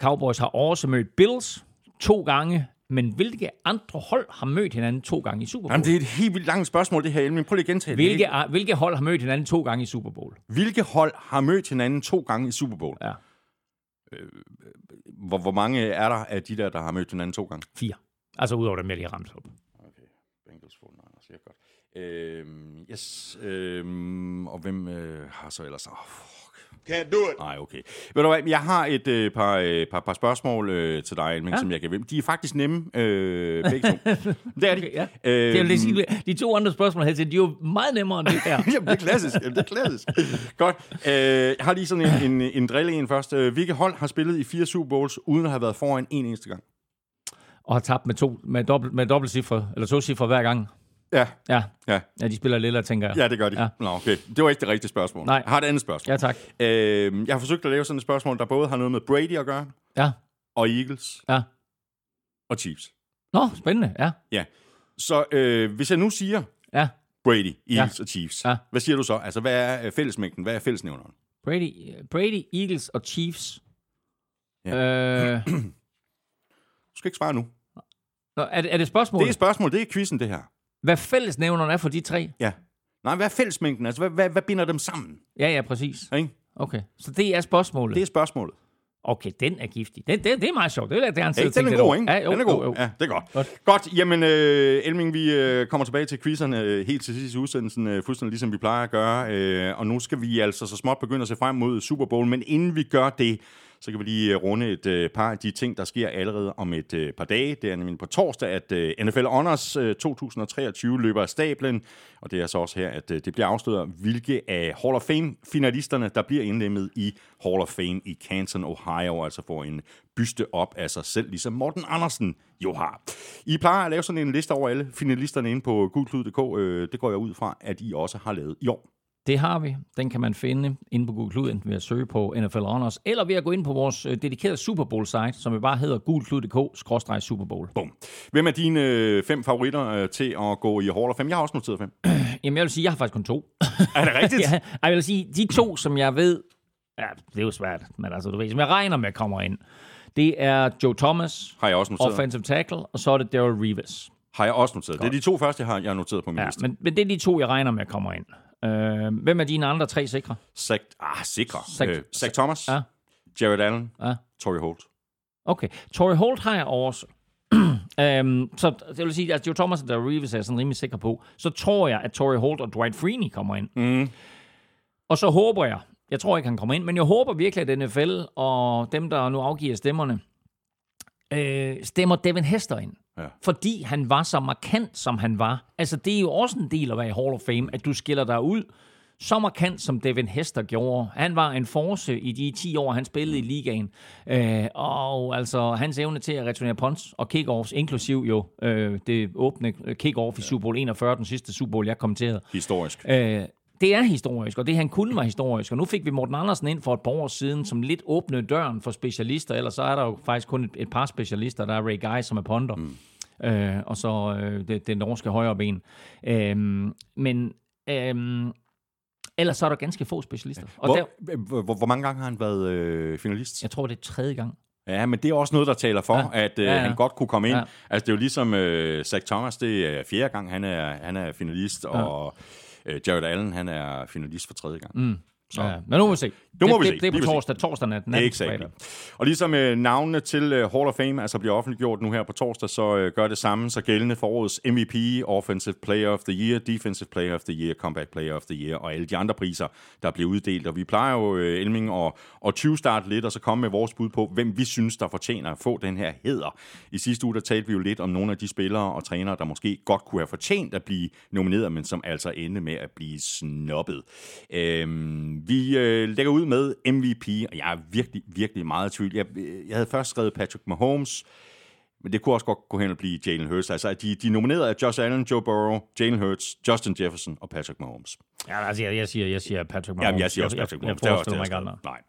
Cowboys har også mødt Bills to gange, men hvilke andre hold har mødt hinanden to gange i Super Bowl? Jamen, det er et helt vildt langt spørgsmål, det her, Elmin. Prøv lige at gentage det. Hvilke, hvilke hold har mødt hinanden to gange i Super Bowl? Hvilke hold har mødt hinanden to gange i Super Bowl? Ja. Hvor, hvor mange er der af de der, der har mødt hinanden to gange? Fire. Altså udover dem, jeg lige har ramt op. Bengals, 49ers, ja godt. Øhm, yes, øhm, og hvem øh, har så ellers... Oh. Can't do it. Nej, okay. Ved du hvad, jeg har et øh, par, øh, par, par spørgsmål øh, til dig, Elming, ja? Som jeg kan vinde. De er faktisk nemme, øh, begge to. det er de. Okay, ja. Øhm, Det vil lige sige, de to andre spørgsmål her de er jo meget nemmere end det her. Jamen, det er klassisk. Jamen, det er klassisk. Godt. Øh, jeg har lige sådan en, en, en drille en først. Øh, Hvilke hold har spillet i fire Super Bowls, uden at have været foran en eneste gang? Og har tabt med, to, med, dobbelt, med dobbelt cifre, eller to cifre hver gang. Ja, Ja, ja. ja de spiller lille, tænker jeg. Ja, det gør de. Ja. Nå, okay. Det var ikke det rigtige spørgsmål. Nej. Jeg har et andet spørgsmål. Ja, tak. Øh, jeg har forsøgt at lave sådan et spørgsmål, der både har noget med Brady at gøre, Ja, og Eagles, ja. og Chiefs. Nå, spændende, ja. Ja. Så øh, hvis jeg nu siger Ja, Brady, Eagles ja. og Chiefs, Ja. hvad siger du så? Altså, hvad er øh, fællesmængden? Hvad er fællesnævneren? Brady, Brady Eagles og Chiefs. Ja. Øh, Du skal ikke svare nu. nå, er, det, er det spørgsmålet? Det er et spørgsmål. Det er quizzen, det her. Hvad fællesnævneren er for de tre? Ja. Nej, hvad er fællesmængden? Altså, hvad, hvad, hvad binder dem sammen? Ja, ja, præcis. Ikke? Okay, så det er spørgsmålet. Det er spørgsmålet. Okay, den er giftig. Den, det, det er meget sjovt. Det vil jeg gerne Ja, sidde ikke? og Den er god, ikke? Ja, jo, den er god. Jo, jo. Ja, det er godt. Godt. Godt. Jamen, øh, Elming, vi øh, kommer tilbage til quizzerne øh, helt til sidst i udsendelsen, øh, fuldstændig ligesom vi plejer at gøre. Øh, og nu skal vi altså så småt begynde at se frem mod Super Bowl. Men inden vi gør det, så kan vi lige øh, runde et øh, par af de ting, der sker allerede om et øh, par dage. Det er nemlig på torsdag, at øh, NFL Honors øh, 2023 løber af stablen. Og det er så også her, at øh, det bliver afsløret, hvilke af Hall of Fame-finalisterne, der bliver indlemmet i Hall of Fame i Canton, Ohio, altså får en byste op af sig selv, ligesom Morten Andersen jo har. I plejer at lave sådan en liste over alle finalisterne inde på gulklud.dk. Øh, det går jeg ud fra, at I også har lavet i år. Det har vi. Den kan man finde inde på Google Klud, enten ved at søge på NFL Honors, eller ved at gå ind på vores øh, dedikerede Super Bowl-site, som jo bare hedder gulklud.dk-super Bowl. Bum. Hvem er dine øh, fem favoritter øh, til at gå i Hall of Fame? Jeg har også noteret fem. Jamen, jeg vil sige, jeg har faktisk kun to. er det rigtigt? ja, jeg vil sige, de to, som jeg ved, ja, det er jo svært, men altså, du ved, som jeg regner med kommer ind, det er Joe Thomas, Har jeg også noteret. offensive tackle, og så er det Daryl Reeves. Har jeg også noteret. Det er de to første, jeg har, jeg har noteret på min Ja, liste. men, men det er de to, jeg regner med kommer ind. Øh, hvem er dine andre tre sikre? Zach, ah, sikre. Zach- øh, Zach Thomas, Ja. Jared Allen, Ja. Torrey Holt. Okay. Torrey Holt har jeg også. um, så det vil sige, at Joe Thomas og Daryl Reeves er sådan rimelig sikker på. Så tror jeg, at Torrey Holt og Dwight Freeney kommer ind. Mm. Og så håber jeg, jeg tror ikke, han kommer ind, men jeg håber virkelig, at NFL og dem, der nu afgiver stemmerne, øh, stemmer Devin Hester ind. Ja. Fordi han var så markant, som han var. Altså, det er jo også en del af at være i Hall of Fame, at du skiller dig ud så markant, som Devin Hester gjorde. Han var en force i de 10 år, han spillede i ligaen. Øh, og altså, hans evne til at returnere punts og kickoffs, inklusiv jo øh, det åbne kickoff i Super Bowl 41, den sidste Super Bowl, jeg kommenterede. Historisk. Øh, det er historisk, og det han kunne var historisk. Og nu fik vi Morten Andersen ind for et par år siden, som lidt åbnede døren for specialister. Ellers så er der jo faktisk kun et, et par specialister. Der er Ray Guy, som er ponder. Mm. Øh, og så øh, det, det norske højre ben. Øh, men øh, ellers så er der ganske få specialister. Og der, Hvor, hvor, hvor mange gange har han været øh, finalist? jeg tror, det er tredje gang. Ja, men det er også noget, der taler for, Ja. at øh, Ja, ja, han godt kunne komme ind. Ja. Altså, det er jo ligesom øh, Zach Thomas, det er fjerde gang, han er, han er finalist, ja. og øh, Jared Allen, han er finalist for tredje gang. Mm. Så. Ja, men nu må vi se. Nu må det, vi det, se. Det er Vi på torsdag. Torsdag nat. nat Exactly. Og ligesom øh, navnene til øh, Hall of Fame altså bliver offentliggjort nu her på torsdag, så øh, gør det samme så gældende for årets MVP, Offensive Player of the Year, Defensive Player of the Year, Comeback Player of the Year og alle de andre priser, der bliver uddelt. Og vi plejer jo, øh, Elming, at, at 20-starte lidt og så komme med vores bud på, hvem vi synes, der fortjener at få den her heder. I sidste uge, der talte vi jo lidt om nogle af de spillere og trænere, der måske godt kunne have fortjent at blive nomineret, men som altså endte med at blive snobbet. Øhm, vi øh, lægger ud med MVP, og jeg er virkelig, virkelig meget i tvivl. Jeg, øh, jeg havde først skrevet Patrick Mahomes, men det kunne også godt gå hen og blive Jalen Hurts. Altså, de, de nominerede er Josh Allen, Joe Burrow, Jalen Hurts, Justin Jefferson og Patrick Mahomes. Ja, altså, jeg, jeg, siger, jeg siger Patrick Mahomes. Jamen, jeg siger også Patrick Mahomes. Jeg, er jeg også forestiller mig jeg ikke. Nej.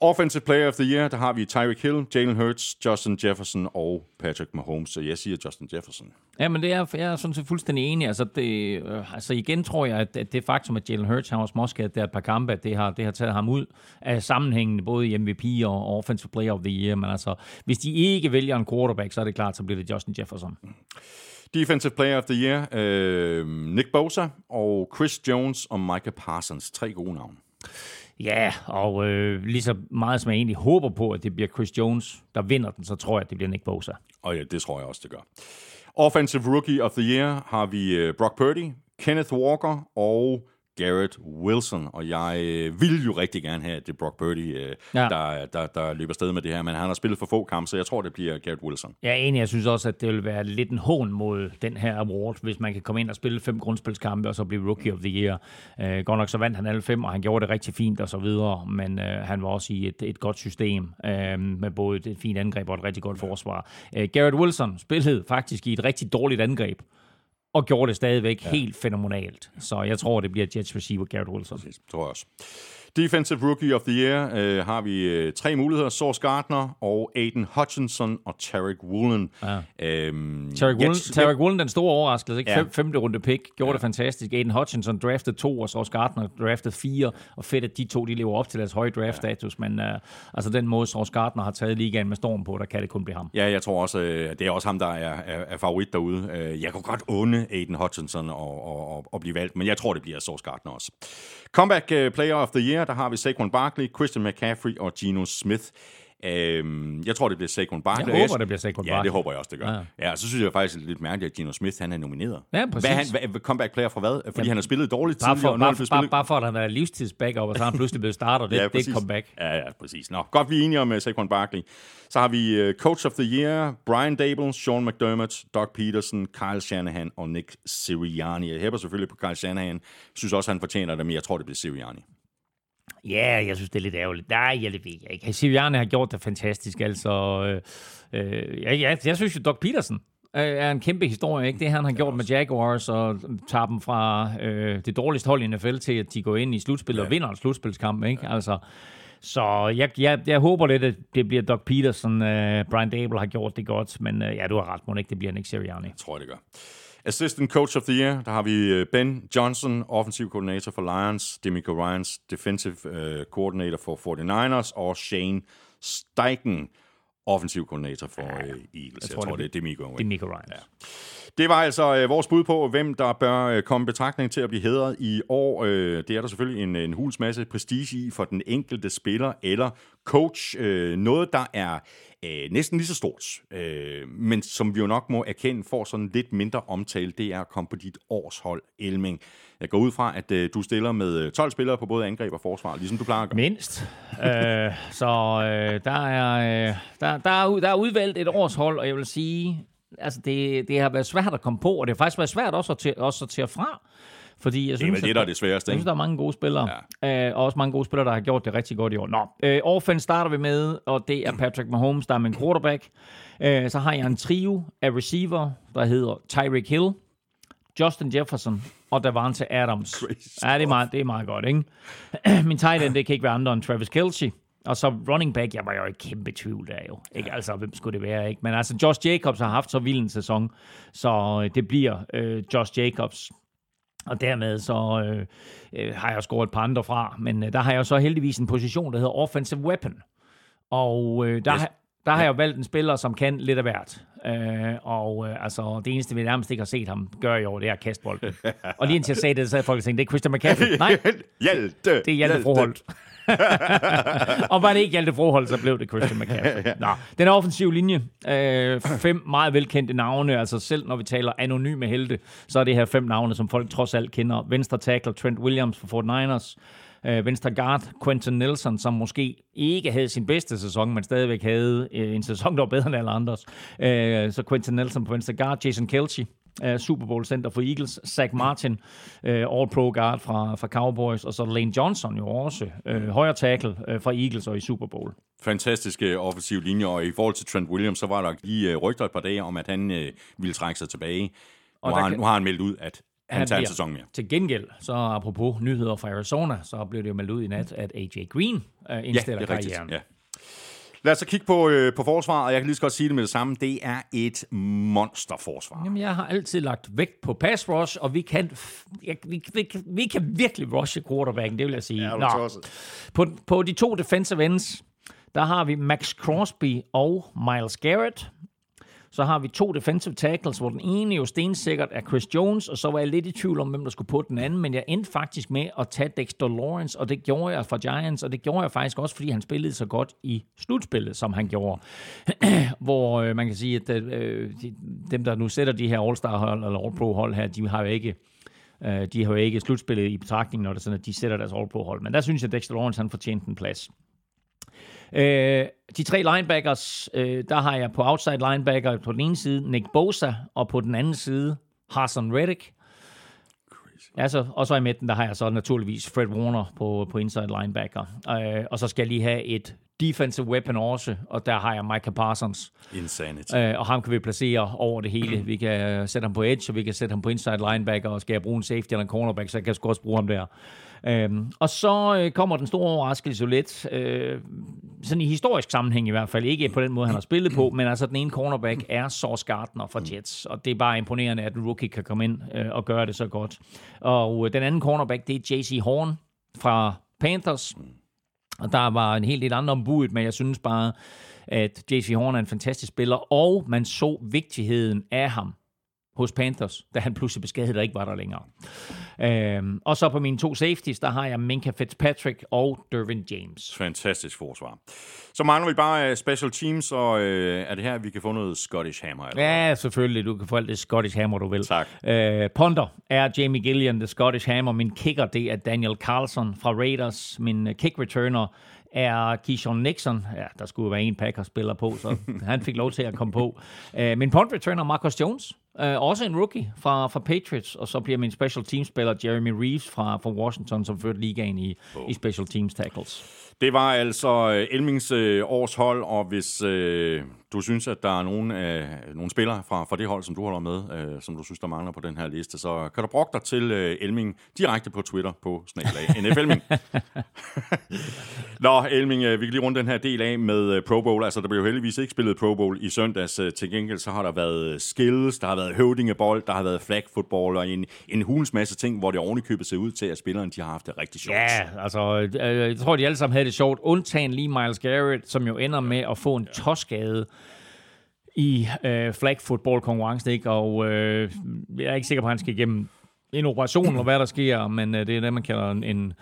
Offensive Player of the Year, der har vi Tyreek Hill, Jalen Hurts, Justin Jefferson og Patrick Mahomes. Så jeg siger Justin Jefferson. Ja, men det er, jeg er sådan set fuldstændig enig. Altså, det, øh, altså igen tror jeg, at, at det faktum, at Jalen Hurts har også småskadet der et par kampe, at det har, det har taget ham ud af sammenhængen, både i MVP og Offensive Player of the Year. Men altså, hvis de ikke vælger en quarterback, så er det klart, så bliver det Justin Jefferson. Defensive Player of the Year, øh, Nick Bosa og Chris Jones og Micah Parsons. Tre gode navne. Ja, og øh, lige så meget som jeg egentlig håber på, at det bliver Chris Jones, der vinder den, så tror jeg, at det bliver Nick Bosa. Og ja, det tror jeg også, det gør. Offensive Rookie of the Year har vi øh, Brock Purdy, Kenneth Walker og Garrett Wilson. Og jeg øh, vil jo rigtig gerne have, at det er Brock Purdy, øh, ja. Ja. der, der, der løber sted med det her. Men han har spillet for få kampe, så jeg tror, det bliver Garrett Wilson. Jeg er enig, jeg synes også, at det vil være lidt en hån mod den her award, hvis man kan komme ind og spille fem grundspilskampe, og så blive Rookie of the Year. Uh, godt nok så vandt han alle fem, og han gjorde det rigtig fint og så videre, men uh, han var også i et, et godt system, uh, med både et fint angreb og et rigtig godt forsvar. Uh, Garrett Wilson spillede faktisk i et rigtig dårligt angreb, og gjorde det stadigvæk ja. helt fænomenalt. Så jeg tror, det bliver Jets receiver Garrett Wilson. Det tror jeg også. Defensive Rookie of the Year øh, har vi øh, tre muligheder. Sauce Gardner og Aiden Hutchinson og Tarek Woolen. Ja. Øhm, Tarek Woolen, jeg- Tarek Woolen, den store overraskelse, ikke? Ja. Ja. Fem, femte runde pick, gjorde ja. det fantastisk. Aiden Hutchinson draftede to, og Sauce Gardner draftede fire, og fedt, at de to de lever op til deres høje draft-status, men uh, altså den måde, Sauce Gardner har taget ligaen med storm på, der kan det kun blive ham. Ja, jeg tror også, øh, det er også ham, der er, er, er favorit derude. Øh, Jeg kunne godt unde Aiden Hutchinson at, at blive valgt, men jeg tror, det bliver Sauce Gardner også. Comeback øh, Player of the Year, der har vi Saquon Barkley, Christian McCaffrey og Geno Smith. Øhm, jeg tror, det bliver Saquon Barkley. Jeg håber, det bliver Saquon Ja, Barkley. det håber jeg også, det gør. Ja. Ja. ja, så synes jeg faktisk det er lidt mærkeligt, at Geno Smith han er nomineret. Ja, præcis. Hvad han, hvad, comeback player fra hvad? Fordi Jamen, han har spillet dårligt Bare tidligere, for, er bare, spillet... bare for, at han er livstids-backup, og så han pludselig blevet starter, det, ja, det er comeback. Ja, ja, præcis. Nå, godt, vi er enige om uh, Saquon Barkley. Så har vi uh, Coach of the Year, Brian Dable, Sean McDermott, Doug Peterson, Kyle Shanahan og Nick Sirianni. Jeg hæpper selvfølgelig på Kyle Shanahan. Jeg synes også, han fortjener det, men jeg tror, det bliver Sirianni. Ja, jeg synes, det er lidt ærgerligt. Nej, jeg det ved jeg ikke. Sirianni har gjort det fantastisk, altså. Øh, øh, jeg, jeg, jeg synes jo, Doc Peterson er en kæmpe historie, ikke? Det han har gjort med Jaguars og tager dem fra øh, det dårligste hold i NFL til, at de går ind i slutspillet ja. og vinder en slutspilskamp, ikke? Altså, så jeg, jeg, jeg håber lidt, at det bliver Doc Peterson. Øh, Brian Dable har gjort det godt, men øh, ja, du har ret, må ikke det bliver Nick Sirianni. Jeg tror, det gør. Assistant Coach of the Year, der har vi øh, Ben Johnson, offensiv koordinator for Lions, Demico Ryans, defensive uh, coordinator for 49ers, og Shane Steichen, offensiv koordinator for uh, Eagles. Jeg, tror, tror, det det er Demico. Det er Nico Ryan. Ja. Det var altså øh, vores bud på, hvem der bør øh, komme betragtning til at blive hedret i år. Øh, det er der selvfølgelig en, en huls masse prestige i for den enkelte spiller eller coach. Øh, noget, der er øh, næsten lige så stort, øh, men som vi jo nok må erkende får sådan lidt mindre omtale, det er at komme på dit årshold, Elming. Jeg går ud fra, at øh, du stiller med øh, 12 spillere på både angreb og forsvar, ligesom du plejer at gøre. Mindst. øh, så øh, der, er, øh, der, der, er, der er udvalgt et årshold, og jeg vil sige, altså det, det har været svært at komme på, og det har faktisk været svært også at, til, også at tage fra. Fordi jeg Det er synes, vel det, der er det sværeste, Jeg synes, der er mange gode spillere. Ja. Øh, og også mange gode spillere, der har gjort det rigtig godt i år. Nå, øh, offense starter vi med, og det er Patrick Mahomes, der er min quarterback. Øh, så har jeg en trio af receiver, der hedder Tyreek Hill, Justin Jefferson og Davante Adams. Crazy Ja, det er meget, det er meget godt, ikke? min tight end, det kan ikke være andre end Travis Kelce. Og så running back, jeg var jo i kæmpe tvivl der jo. Ikke? Altså, hvem skulle det være, ikke? Men altså, Josh Jacobs har haft så vild en sæson, så øh, det bliver øh, Josh Jacobs. Og dermed så øh, øh, har jeg scoret et par andre fra, men øh, der har jeg så heldigvis en position, der hedder offensive weapon. Og øh, der, Yes. Der har jeg valgt en spiller, som kan lidt af hvert. Øh, og øh, altså, det eneste, vi nærmest ikke har set ham gøre i år, det er at kaste bolden. og lige indtil jeg sagde det, så havde folk tænkt, det er Christian McCaffrey. Nej, Hjalte! det er Hjalte Froholt. og var det ikke Hjalte Froholt, så blev det Christian McCaffrey. Nå, den offensive linje. Øh, fem meget velkendte navne. Altså selv når vi taler anonyme helte, så er det her fem navne, som folk trods alt kender. Venstre tackle Trent Williams Fort Niners. Øh, venstre guard Quentin Nelson, som måske ikke havde sin bedste sæson, men stadigvæk havde øh, en sæson, der var bedre end alle andres. Øh, så Quentin Nelson på venstre guard. Jason Kelce, uh, Super Bowl center for Eagles, Zach Martin, uh, All-Pro guard fra, fra Cowboys, og så Lane Johnson jo også, uh, højre tackle uh, fra Eagles og i Super Bowl. Fantastiske offensiv linje, og i forhold til Trent Williams, så var der lige uh, rygter et par dage om, at han uh, ville trække sig tilbage. Nu, Og har der han, kan- nu har han meldt ud, at han, Han tager en sæson mere. Til gengæld, så apropos nyheder fra Arizona, så blev det jo meldt ud i nat, at AJ Green uh, indstiller det er rigtigt. karrieren. Ja. Lad os så kigge på, øh, på forsvaret, og jeg kan lige så godt sige det med det samme. Det er et monsterforsvar. Jamen, jeg har altid lagt vægt på pass rush, og vi kan, jeg, vi, vi, kan- vi kan virkelig rushe quarterbacken, det vil jeg sige. Ja, Nå. På, på de to defensive ends, der har vi Max Crosby og Miles Garrett. Så har vi to defensive tackles, hvor den ene jo stensikkert er Chris Jones, og så var jeg lidt i tvivl om, hvem der skulle på den anden, men jeg endte faktisk med at tage Dexter Lawrence, og det gjorde jeg for Giants, og det gjorde jeg faktisk også, fordi han spillede så godt i slutspillet, som han gjorde. hvor øh, man kan sige, at øh, de, dem, der nu sætter de her All-Star-hold, eller All-Pro-hold her, de har jo ikke øh, de har jo ikke slutspillet i betragtning, når det er sådan, at de sætter deres All-Pro-hold. Men der synes jeg, at Dexter Lawrence han fortjente en plads. Øh, de tre linebackers, øh, der har jeg på outside linebacker på den ene side Nick Bosa, og på den anden side Hassan Reddick. Altså, og så i midten, der har jeg så naturligvis Fred Warner på, på inside linebacker. Øh, og så skal jeg lige have et defensive weapon også, og der har jeg Micah Parsons. Insanity. Øh, og ham kan vi placere over det hele. Vi kan sætte ham på edge, og vi kan sætte ham på inside linebacker, og skal jeg bruge en safety eller en cornerback, så kan jeg også bruge ham der. Øhm, og så øh, kommer den store overraskelse jo lidt, øh, sådan i historisk sammenhæng i hvert fald, ikke på den måde, han har spillet på, men altså den ene cornerback er Sauce Gardner fra Jets, og det er bare imponerende, at en rookie kan komme ind øh, og gøre det så godt. Og øh, den anden cornerback, det er JC Horn fra Panthers, og der var en hel del andre ombud, men jeg synes bare, at JC Horn er en fantastisk spiller, og man så vigtigheden af ham hos Panthers, da han pludselig beskadigede, der ikke var der længere. Øhm, og så på mine to safeties, der har jeg Minka Fitzpatrick og Dervin James. Fantastisk forsvar. Så mangler vi bare øh, special teams, og øh, er det her, vi kan få noget Scottish Hammer? Eller? Ja, selvfølgelig. Du kan få alt det Scottish Hammer, du vil. Tak. Øh, Ponder er Jamie Gillian, the Scottish Hammer. Min kicker, det er Daniel Carlson fra Raiders. Min øh, kick returner er Keyshawn Nixon. Ja, der skulle være en Packers-spiller på, så han fik lov til at komme på. Øh, min punt returner, Marcus Jones. Øh, også en rookie fra, fra Patriots. Og så bliver min special team-spiller Jeremy Reeves fra, fra Washington, som førte ligaen i, i special teams tackles. Det var altså øh, Elmings øh, års hold, og hvis øh, du synes, at der er nogle, øh, nogle spillere fra, fra det hold, som du holder med, øh, som du synes, der mangler på den her liste, så kan du brokke dig til øh, Elming direkte på Twitter på snaklag NFLming. Nå, Elming, øh, vi kan lige runde den her del af med øh, Pro Bowl. Altså, der blev jo heldigvis ikke spillet Pro Bowl i søndags. Øh, Til gengæld så har der været skills, der har været høvdingebold, der har været flag football og en, en hulens masse ting, hvor det ovenikøbet ser ud til, at spillerne de har haft det rigtig sjovt. Ja, altså, øh, jeg tror, de alle sammen havde det sjovt. Undtagen lige Miles Garrett, som jo ender med at få en tosskade i øh, flag football konkurrencen, ikke? Og øh, jeg er ikke sikker på, at han skal igennem en operation, eller hvad der sker, men øh, det er det, man kalder en... en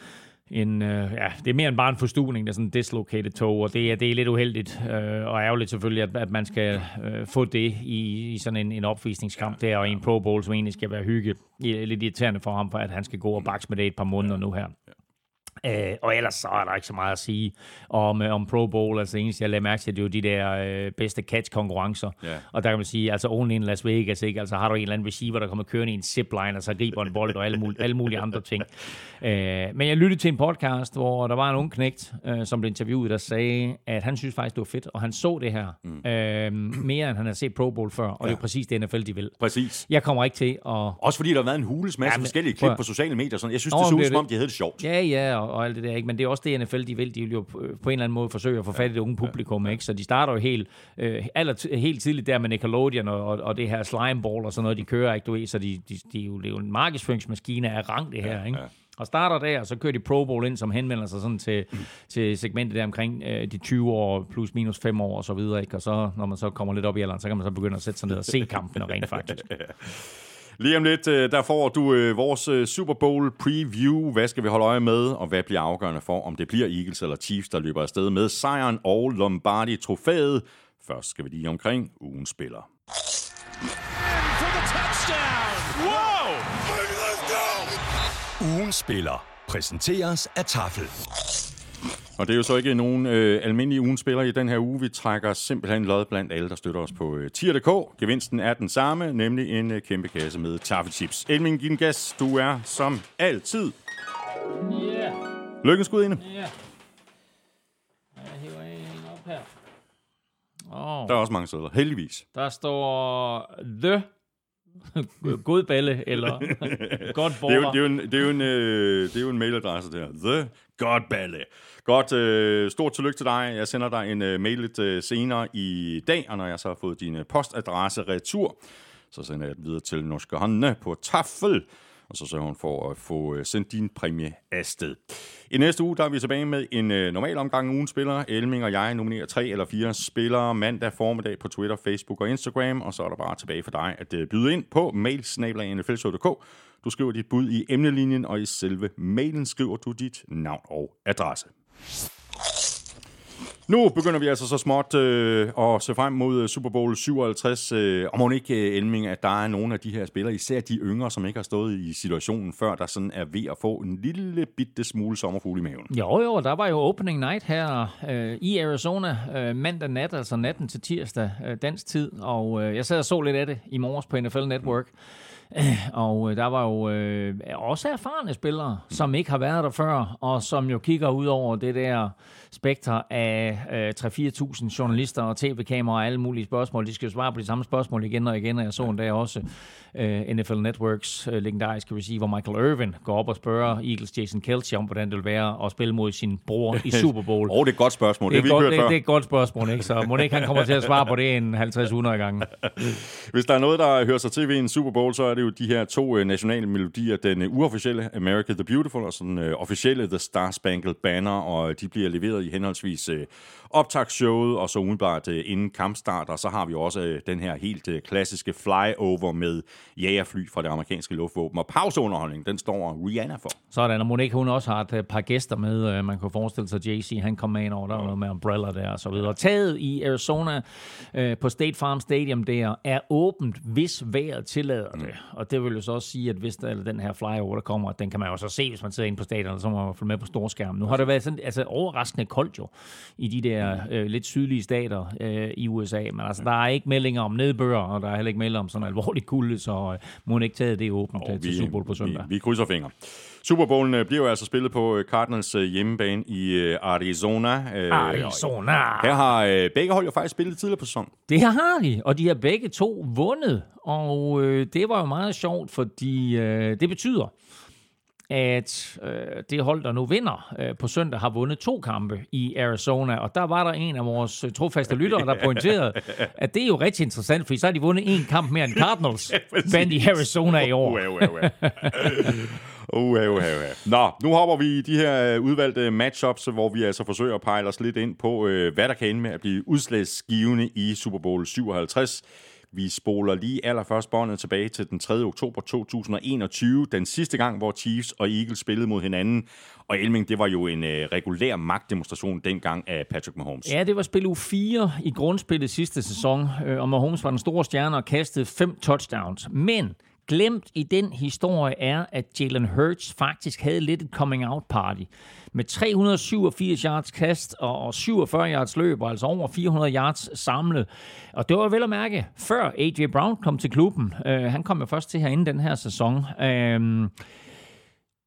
en, øh, ja, det er mere end bare en forstuning, det er sådan en dislocated toe, og det er, det er lidt uheldigt, øh, og ærgerligt selvfølgelig, at, at man skal øh, få det i, i sådan en, en opvisningskamp der, og en Pro Bowl, som egentlig skal være hygge. Det er lidt irriterende for ham, for at han skal gå og bakse med det et par måneder nu her. Øh, og ellers så er der ikke så meget at sige om, øh, om Pro Bowl. Altså det eneste, jeg lader mærke til, det er jo de der øh, bedste catch-konkurrencer. Ja. Og der kan man sige, altså only in Las Vegas, ikke? Altså har du en eller anden receiver, der kommer kørende i en zipline, og så griber en bold og alle mulige, alle mulige andre ting. Øh, men jeg lyttede til en podcast, hvor der var en ung knægt, øh, som blev interviewet, der sagde, at han synes faktisk, det var fedt, og han så det her mm. øh, mere, end han har set Pro Bowl før. Og ja. det er præcis det NFL, de vil. Præcis. Jeg kommer ikke til at Også fordi der har været en hules masse Ja, men- forskellige prøv klip at- på sociale medier. Sådan. Jeg synes, Nå, det så ud, er som om de havde det sjovt. Ja, ja, og, og alt det der, ikke? Men det er også det, NFL de vil. De vil jo på, på en eller anden måde forsøge at få fat i det unge publikum, ikke? Så de starter jo helt, øh, aller, helt tidligt der med Nickelodeon og, og, og det her slimeball og sådan noget, de kører, ikke? Du ved, så de, de, de, er jo, det er jo en markedsføringsmaskine af rang, det her, ikke? Og starter der, og så kører de Pro Bowl ind, som henvender sig sådan til, mm. til segmentet der omkring øh, de 20 år, plus minus 5 år og så videre. Ikke? Og så, når man så kommer lidt op i alderen, så kan man så begynde at sætte sig ned og se kampene rent faktisk. Lige om lidt, øh, der får du øh, vores øh, Super Bowl preview. Hvad skal vi holde øje med, og hvad bliver afgørende for, om det bliver Eagles eller Chiefs, der løber afsted med sejren og Lombardi-trofæet. Først skal vi lige omkring ugen spiller. Ugen spiller præsenteres af Tafel. Og det er jo så ikke nogen øh, almindelige ugen spiller i den her uge. Vi trækker simpelthen lod blandt alle, der støtter os på øh, tier.dk. Gevinsten er den samme, nemlig en øh, kæmpe kasse med taffelchips. Elming, din gas, du er som altid. Yeah, Lykkens skud inde. yeah. Jeg hiver en op her. Oh, Der er også mange sædler, heldigvis. der står The God balle, eller godt Det er jo, borger. det er jo en, det er jo en, øh, det er jo en mailadresse der. The Godballe. Godt, øh, stort tillykke til dig. Jeg sender dig en øh, mail lidt øh, senere i dag, og når jeg så har fået din øh, postadresse retur, så sender jeg den videre til Norske Håndene på Tafel, og så sørger hun for at få øh, sendt din præmie afsted. I næste uge, der er vi tilbage med en øh, normal omgang ugen ugens spillere. Elming og jeg nominerer tre eller fire spillere mandag formiddag på Twitter, Facebook og Instagram, og så er der bare tilbage for dig at øh, byde ind på mailsnabla.nflshow.dk. Du skriver dit bud i emnelinjen, og i selve mailen skriver du dit navn og adresse. Nu begynder vi altså så småt øh, at se frem mod øh, Super Bowl 57. Øh, og må ikke, øh, Elming, at der er nogle af de her spillere, især de yngre, som ikke har stået i situationen før, der sådan er ved at få en lille bitte smule sommerfugl i maven. Jo, jo, der var jo opening night her øh, i Arizona øh, mandag nat, altså natten til tirsdag øh, dansk tid, og øh, jeg sad og så lidt af det i morges på NFL Network. Øh, og øh, der var jo øh, også erfarne spillere, som ikke har været der før, og som jo kigger ud over det der spekter af øh, 3-4.000 journalister og tv-kameraer og alle mulige spørgsmål. De skal jo svare på de samme spørgsmål igen og igen, og jeg så en dag også øh, NFL Networks øh, legendariske receiver Michael Irvin går op og spørger Eagles Jason Kelce om, hvordan det vil være at spille mod sin bror i Super Bowl. Åh, oh, det er et godt spørgsmål. Det, det, det er vi godt, det, det er et godt spørgsmål, ikke? Så må det ikke han kommer til at svare på det en 50-100 gange. Hvis der er noget, der hører sig til ved en Super Bowl, så er det jo de her to øh, nationale melodier. Den øh, uofficielle America the Beautiful og den øh, officielle The Star Spangled Banner, og de bliver leveret i henholdsvis øh, optagsshowet og så umiddelbart øh, inden kampstart. Og så har vi også øh, den her helt øh, klassiske flyover med jagerfly fra det amerikanske luftvåben. Og pauseunderholdning, den står Rihanna for. Sådan, og Monique, hun også har et par gæster med. Man kunne forestille sig, JC, han kom med ind over, der var noget med Umbrella der og så videre. Taget i Arizona på State Farm Stadium der er åbent, hvis vejret tillader det. Og det vil jo så også sige, at hvis der, eller den her flyover, der kommer, den kan man jo så se, hvis man sidder inde på stadion, så må man følge med på storskærmen. Nu har det været sådan, altså overraskende koldt jo i de der øh, lidt sydlige stater øh, i USA, men altså der er ikke meldinger om nedbør, og der er heller ikke meldinger om sådan alvorlig kulde, så øh, må ikke taget det åbent øh, til Super Bowl på søndag. Vi, vi krydser fingre. Super Bowlen øh, bliver jo altså spillet på øh, Cardinals hjemmebane i Arizona. Arizona. Her har begge hold jo faktisk spillet tidligere på sæsonen. Det har de, og de har begge to vundet. Og øh, det var jo meget sjovt, fordi øh, det betyder, at øh, det hold, der nu vinder øh, på søndag, har vundet to kampe i Arizona. Og der var der en af vores øh, trofaste lyttere, der pointerede, at det er jo rigtig interessant, fordi så har de vundet en kamp mere end Cardinals vandt i Arizona i år. Uha. Uha, uha, uha. Nå, nu hopper vi i de her øh, udvalgte matchups, hvor vi altså forsøger at pejle os lidt ind på, øh, hvad der kan ende med at blive udslagsgivende i Super Bowl 57. Vi spoler lige allerførst båndet tilbage til den 3. oktober 2021, den sidste gang, hvor Chiefs og Eagles spillede mod hinanden. Og Elming, det var jo en øh, regulær magtdemonstration dengang af Patrick Mahomes. Ja, det var spil u 4 i grundspillet sidste sæson, øh, og Mahomes var den store stjerne og kastede fem touchdowns. Men glemt i den historie er, at Jalen Hurts faktisk havde lidt et coming-out party. Med 387 yards kast og 47 yards løb, og altså over 400 yards samlet. Og det var vel at mærke, før A.J. Brown kom til klubben. Uh, han kom jo først til herinde den her sæson. Uh,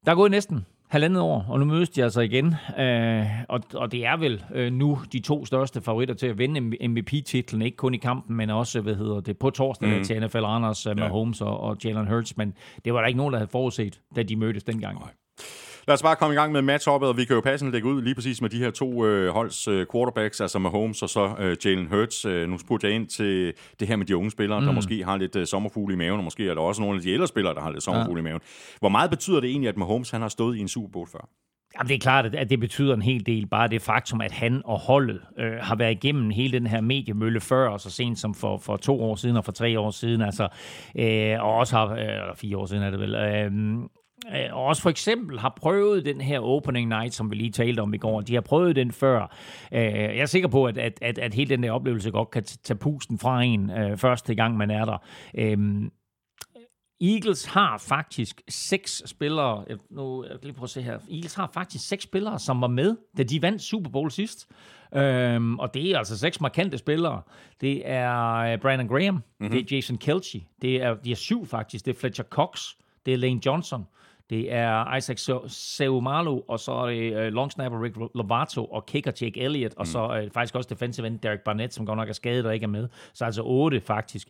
der er gået næsten halvandet år, og nu mødes de altså igen. Øh, og, og det er vel øh, nu de to største favoritter til at vinde MVP-titlen, ikke kun i kampen, men også, hvad hedder det, på torsdag mm. til NFL Anders, uh, Mahomes og, og Jalen Hurts, men det var der ikke nogen, der havde forudset, da de mødtes dengang. Lad os bare komme i gang med matchuppet, og vi kan jo passende lægge ud lige præcis med de her to øh, holds øh, quarterbacks, altså Mahomes og så øh, Jalen Hurts. Øh, nu spurgte jeg ind til det her med de unge spillere, mm. der måske har lidt øh, sommerfugle i maven, og måske er der også nogle af de ældre spillere, der har lidt sommerfugle ja. i maven. Hvor meget betyder det egentlig, at Mahomes han har stået i en Super Bowl før? Jamen, det er klart, at det betyder en hel del. Bare det faktum, at han og holdet øh, har været igennem hele den her mediemølle før, og så sent som for, for to år siden og for tre år siden, altså, øh, og også har, øh, eller fire år siden er det vel, øh, og også for eksempel har prøvet den her opening night, som vi lige talte om i går. De har prøvet den før. Øh, jeg er sikker på, at, at, at, at hele den der oplevelse godt kan tage pusten fra en øh, første gang, man er der. Øh, Eagles har faktisk seks spillere, nu jeg lige prøve at se her, Eagles har faktisk seks spillere, som var med, da de vandt Super Bowl sidst. Øhm, og det er altså seks markante spillere. Det er Brandon Graham, mm-hmm. det er Jason Kelce, det er, de er syv faktisk, det er Fletcher Cox, det er Lane Johnson, det er Isaac Seumalo, og så er det uh, long snapper Rick Lovato, og kicker Jake Elliott, mm. og så uh, faktisk også defensive end Derek Barnett, som godt nok er skadet og ikke er med. Så altså otte faktisk.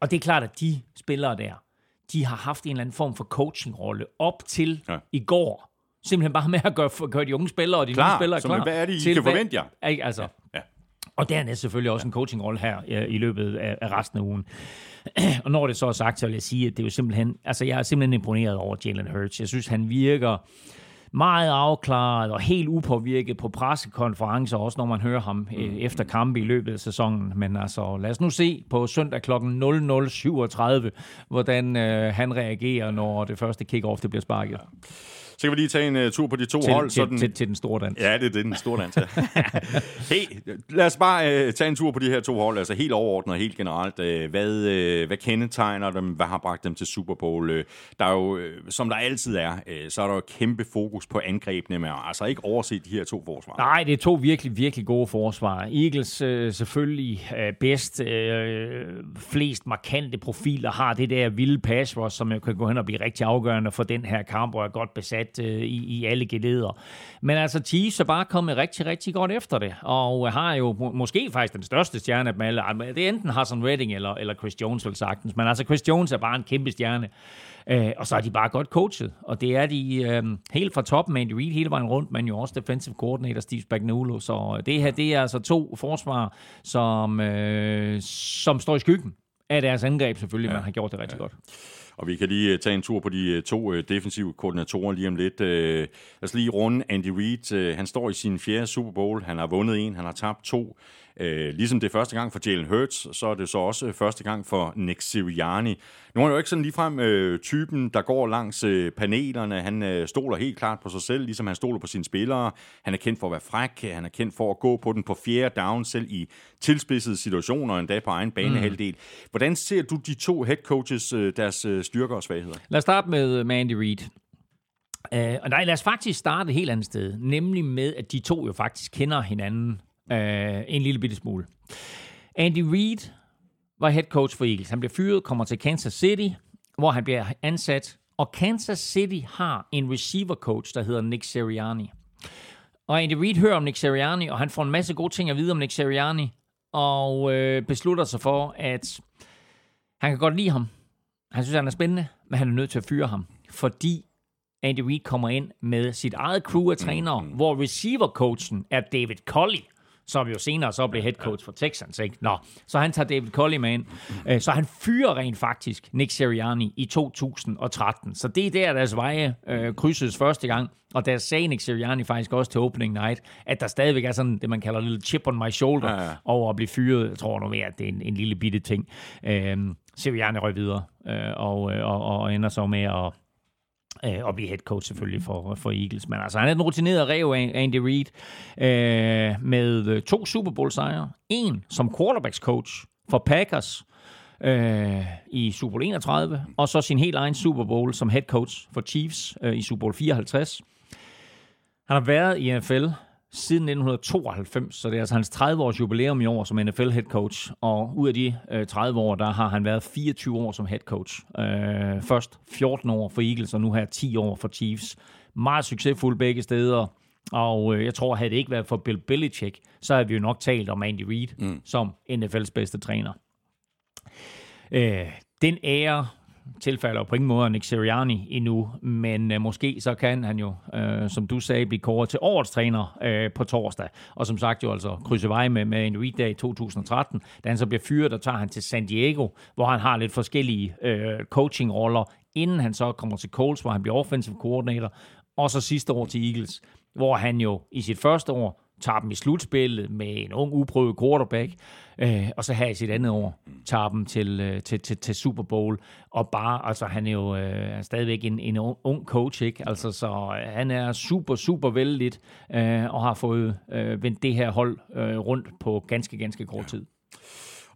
Og det er klart, at de spillere der, de har haft en eller anden form for coaching-rolle op til ja. i går. Simpelthen bare med at gøre, gøre de unge spillere og de klar, nye spillere klar. Hvad er det, I kan forvente jer? Altså. Ja. ja. Og dernæst selvfølgelig også en coaching-rolle her ja, i løbet af, af resten af ugen. og når det så er sagt, så vil jeg sige, at det er jo simpelthen, altså jeg er simpelthen imponeret over Jalen Hurts. Jeg synes, han virker meget afklaret og helt upåvirket på pressekonferencer, også når man hører ham mm. efter kampe i løbet af sæsonen. Men altså, lad os nu se på søndag kl. 00.37, hvordan øh, han reagerer, når det første kick-off det bliver sparket. Ja. Så kan vi lige tage en uh, tur på de to til, hold. Til, sådan... til, til den store dans. Ja, det er den store dans. Ja. hey, lad os bare uh, tage en tur på de her to hold. Altså helt overordnet og helt generelt. Uh, hvad, uh, hvad kendetegner dem? Hvad har bragt dem til Super Bowl? Uh, der er jo, uh, som der altid er, uh, så er der jo kæmpe fokus på angrebene. Men altså ikke overset de her to forsvar. Nej, det er to virkelig, virkelig gode forsvar. Eagles uh, selvfølgelig uh, bedst. Uh, flest markante profiler har det der vilde pass som kan gå hen og blive rigtig afgørende for den her kamp, og er godt besat sat øh, i, i alle geleder. Men altså, Chiefs er bare kommet rigtig, rigtig godt efter det, og har jo må, måske faktisk den største stjerne af dem alle. Det er enten Hassan Redding eller, eller Chris Jones, vel sagtens. Men altså, Chris Jones er bare en kæmpe stjerne. Øh, og så er de bare godt coachet, og det er de øh, helt fra toppen, Andy Reid hele vejen rundt, men jo også defensive coordinator Steve Spagnuolo. Så det her, det er altså to forsvar, som, øh, som står i skyggen af deres angreb selvfølgelig, ja. man har gjort det rigtig ja. godt. Og vi kan lige øh, tage en tur på de øh, to øh, defensive koordinatorer lige om lidt. Lad os lige runde Andy Reid. Han står i sin fjerde Super Bowl. Han har vundet en, han har tabt to. Øh, ligesom det er første gang for Jalen Hurts, så er det så også første gang for Nick Sirianni. Nu er han jo ikke sådan ligefrem øh, typen, der går langs øh, panelerne. Han øh, stoler helt klart på sig selv, ligesom han stoler på sine spillere. Han er kendt for at være fræk. Han er kendt for at gå på den på fjerde down, selv i tilspidsede situationer, endda på egen banehalvdel. Mm. Hvordan ser du de to head coaches, øh, deres øh, styrker og svagheder? Lad os starte med, med Andy Reid. Uh, og nej, lad os faktisk starte et helt andet sted. Nemlig med, at de to jo faktisk kender hinanden øh, en lille bitte smule. Andy Reid var head coach for Eagles. Han bliver fyret, kommer til Kansas City, hvor han bliver ansat. Og Kansas City har en receiver coach, der hedder Nick Sirianni. Og Andy Reid hører om Nick Sirianni, og han får en masse gode ting at vide om Nick Sirianni, og øh, beslutter sig for, at han kan godt lide ham. Han synes, han er spændende, men han er nødt til at fyre ham, fordi Andy Reid kommer ind med sit eget crew af trænere, mm-hmm. hvor receiver-coachen er David Colley som jo senere så blev head coach for Texans. Ikke? Nå, så han tager David Culley med ind. Øh, så han fyrer rent faktisk Nick Sirianni i 2013. Så det er der, deres veje øh, krydses første gang. Og der sagde Nick Sirianni faktisk også til opening night, at der stadigvæk er sådan det, man kalder en lille chip on my shoulder ja, ja. over at blive fyret. Jeg tror nu mere, at det er en, en lille bitte ting. Øh, Sirianni røg videre øh, og, øh, og, og ender så med at øh, og blive head coach selvfølgelig for, for Eagles. Men altså, han er den rutinerede rev af Andy Reid øh, med øh, to Super Bowl sejre. En som quarterbacks coach for Packers øh, i Super Bowl 31, og så sin helt egen Super Bowl som head coach for Chiefs øh, i Super Bowl 54. Han har været i NFL siden 1992, så det er altså hans 30-års jubilæum i år som NFL head coach. Og ud af de øh, 30 år, der har han været 24 år som head coach. Øh, først 14 år for Eagles, og nu her 10 år for Chiefs. Meget succesfuld begge steder. Og øh, jeg tror, havde det ikke været for Bill Belichick, så havde vi jo nok talt om Andy Reid mm. som NFL's bedste træner. Øh, den ære tilfælder på ingen måde Nick Sirianni endnu, men øh, måske så kan han jo, øh, som du sagde, blive kåret til årets træner øh, på torsdag. Og som sagt jo altså krydse vej med, med en Reid i 2013. Da han så bliver fyret, der tager han til San Diego, hvor han har lidt forskellige øh, coaching-roller, inden han så kommer til Colts, hvor han bliver offensive coordinator, og så sidste år til Eagles, hvor han jo i sit første år tager dem i slutspillet med en ung, uprøvet quarterback, øh, og så her i sit andet år tager dem til, øh, til, til, til Super Bowl, og bare, altså han er jo øh, stadigvæk en, en ung, coach, ikke? Altså, så øh, han er super, super vældig, øh, og har fået øh, vendt det her hold øh, rundt på ganske, ganske kort tid.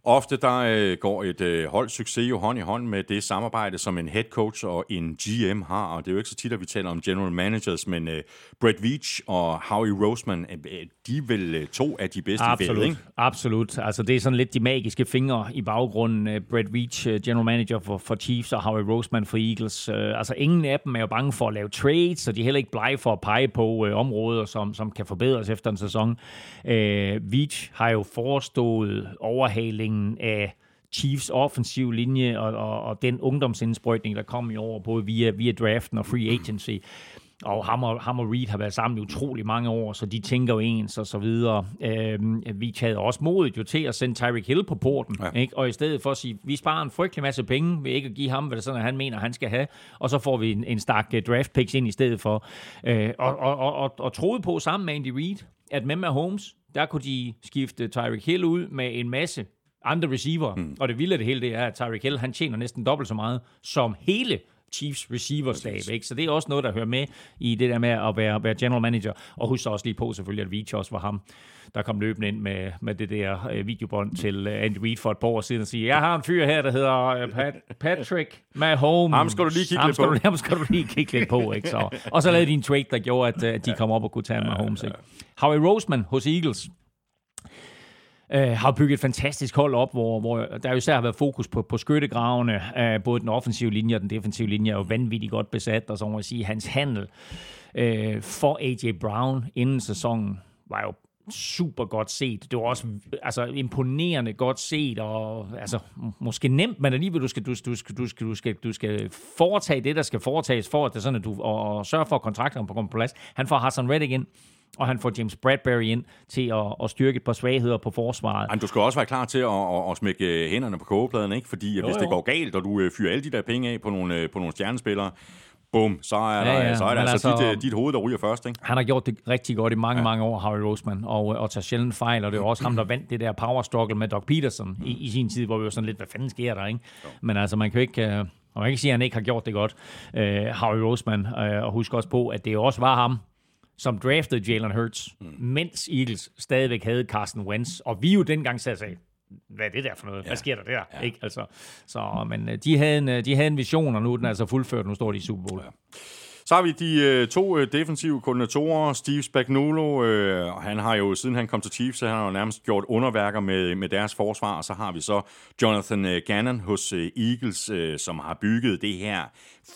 Ofte der øh, går et øh, hold succes jo hånd i hånd med det samarbejde, som en head coach og en GM har, og det er jo ikke så tit, at vi taler om general managers, men øh, Brett Veach og Howie Roseman, øh, de er vel øh, to af de bedste Absolut, feltet, ikke? absolut. Altså det er sådan lidt de magiske fingre i baggrunden. Uh, Brett Veach, uh, general manager for, for Chiefs, og Howie Roseman for Eagles. Uh, altså ingen af dem er jo bange for at lave trades, og de er heller ikke blege for at pege på uh, områder, som, som kan forbedres efter en sæson. Uh, Veach har jo forestået overhalingen af Chiefs offensiv linje og, og, og den ungdomsindsprøjtning, der kom i år, både via, via draften og free agency. Og ham og, ham og Reed har været sammen i utrolig mange år, så de tænker jo ens og så videre. Øhm, vi havde også modet jo til at sende Tyreek Hill på porten, ja. ikke? og i stedet for at sige, vi sparer en frygtelig masse penge ved ikke at give ham, hvad det sådan, han mener, han skal have, og så får vi en, en stak øh, draft picks ind i stedet for. Øh, og, og, og, og, og troede på sammen med Andy Reid, at med Mahomes, der kunne de skifte Tyreek Hill ud med en masse andre receiver. Mm. Og det vilde af det hele, det er, at Tyreek Hill, han tjener næsten dobbelt så meget som hele Chiefs receiver stab, ikke? Så det er også noget, der hører med i det der med at være, være general manager. Og husk også lige på selvfølgelig, at Veach også var ham, der kom løbende ind med, med det der øh, videobånd til øh, Andy Reid for et par år siden og sige, jeg har en fyr her, der hedder øh, Pat, Patrick Mahomes. Ham skal du lige kigge lidt på. Ham skal du lige kigge lidt på, ikke? Så, og så lavede de en trade, der gjorde, at, øh, at de kom op og kunne tage Mahomes, ikke? Howie Roseman hos Eagles, øh, har bygget et fantastisk hold op, hvor, hvor der jo især har været fokus på, på skyttegravene. Øh, både den offensive linje og den defensive linje er jo vanvittigt godt besat, og så må jeg sige, hans handel øh, for A.J. Brown inden sæsonen var jo super godt set. Det var også altså, imponerende godt set, og altså, måske nemt, men alligevel, du skal, du, du, skal, du, skal, du, skal, du skal foretage det, der skal foretages for, at det er sådan, at du, og, og sørge for, at kontrakterne på plads. Han får Hassan Reddick ind, og han får James Bradbury ind til at, at styrke et par svagheder på forsvaret. Men du skal også være klar til at, at, at smække hænderne på kogepladen, ikke? Fordi jo, hvis jo. det går galt, og du øh, fyrer alle de der penge af på nogle, øh, på nogle stjernespillere, bum, så er, der, Ja, ja, så er men altså, altså- dit, øh, dit hoved, der ryger først, ikke? Han har gjort det rigtig godt i mange, ja. mange år, Harry Roseman, og, og tager sjældent fejl, og det er jo også ham, der vandt det der power struggle med Doc Peterson i, i sin tid, hvor vi var sådan lidt, hvad fanden sker der, ikke? Men altså, man kan jo ikke... Man kan ikke sige, at han ikke har gjort det godt, uh, Harry Roseman, uh, og husk også på, at det jo også var ham, som draftede Jalen Hurts, mm. mens Eagles stadigvæk havde Carson Wentz, og vi jo dengang sagde, sagde hvad er det der for noget? Ja. Hvad sker der der? Ja. Ikke? Altså, så, men øh, de havde, en, øh, de havde en vision, og nu er den altså fuldført, nu står de i Super Bowl. Ja. Så har vi de øh, to øh, defensive koordinatorer, Steve Spagnuolo, øh, og han har jo, siden han kom til Chiefs, så han har jo nærmest gjort underværker med, med deres forsvar, og så har vi så Jonathan øh, Gannon hos øh, Eagles, øh, som har bygget det her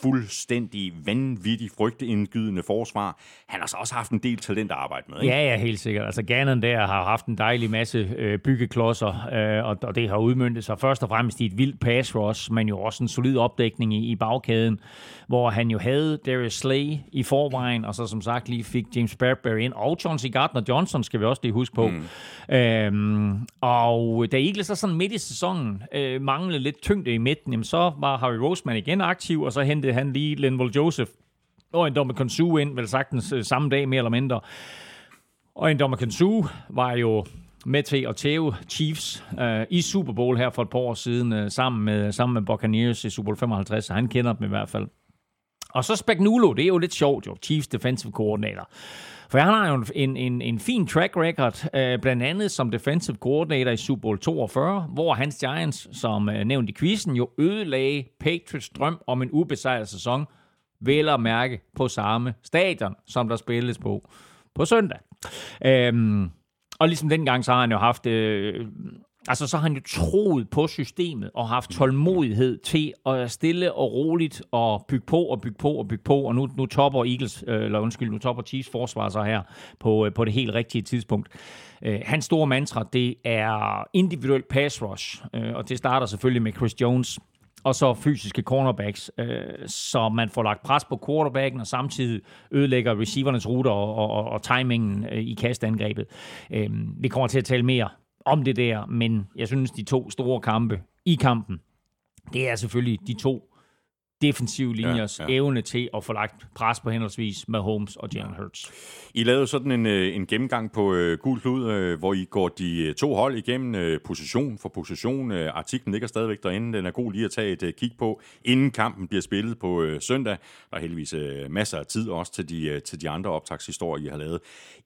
fuldstændig vanvittigt frygteindgydende forsvar. Han har så også haft en del talent at arbejde med, ikke? Ja, ja, helt sikkert. Altså Gannon der har haft en dejlig masse øh, byggeklodser, øh, og, og det har udmyndtet sig først og fremmest i et vildt pass rush, men jo også en solid opdækning i, i bagkæden, hvor han jo havde Darius Slay i forvejen, og så som sagt lige fik James Bradbury ind, og Chauncey Gardner-Johnson skal vi også lige huske på. Mm. Øhm, og da Eagles så sådan midt i sæsonen øh, manglede lidt tyngde i midten, jamen, så var Harry Roseman igen aktiv, og så hentede han lige Linval Joseph og en dommer Konsu ind, vel sagtens øh, samme dag mere eller mindre. Og en dommer Konsu var jo med til at tæve Chiefs øh, i Super Bowl her for et par år siden, øh, sammen, med, sammen med Buccaneers i Super Bowl 55, så han kender dem i hvert fald. Og så Spagnuolo, det er jo lidt sjovt jo, Chiefs defensive coordinator. For han har jo en, en, en fin track record, øh, blandt andet som defensive coordinator i Super Bowl 42, hvor hans Giants, som øh, nævnt i quizzen, jo ødelagde Patriots drøm om en ubesejret sæson, vel at mærke på samme stadion, som der spilles på på søndag. Øhm, og ligesom dengang, så har han jo haft... Øh, altså, så har han jo troet på systemet og haft tålmodighed til at stille og roligt og bygge på og bygge på og bygge på. Og nu, nu topper Eagles, øh, eller undskyld, nu topper Chiefs forsvar så her på, øh, på det helt rigtige tidspunkt. Øh, hans store mantra, det er individuel pass rush, og det starter selvfølgelig med Chris Jones, og så fysiske cornerbacks, øh, så man får lagt pres på quarterbacken, og samtidig ødelægger receivernes ruter og, og, og, og timingen øh, i kastangrebet. Øh, vi kommer til at tale mere om det der, men jeg synes, de to store kampe i kampen, det er selvfølgelig de to defensive linjers ja, ja. evne til at få lagt pres på henholdsvis med Holmes og Jalen Hurts. I lavede sådan en, øh, en gennemgang på uh, Gul Klud, uh, hvor I går de to hold igennem uh, position for position. Uh, artiklen ligger stadigvæk derinde. Den er god lige at tage et uh, kig på, inden kampen bliver spillet på uh, søndag. Der er heldigvis uh, masser af tid også til de, uh, til de andre optagshistorier, I har lavet.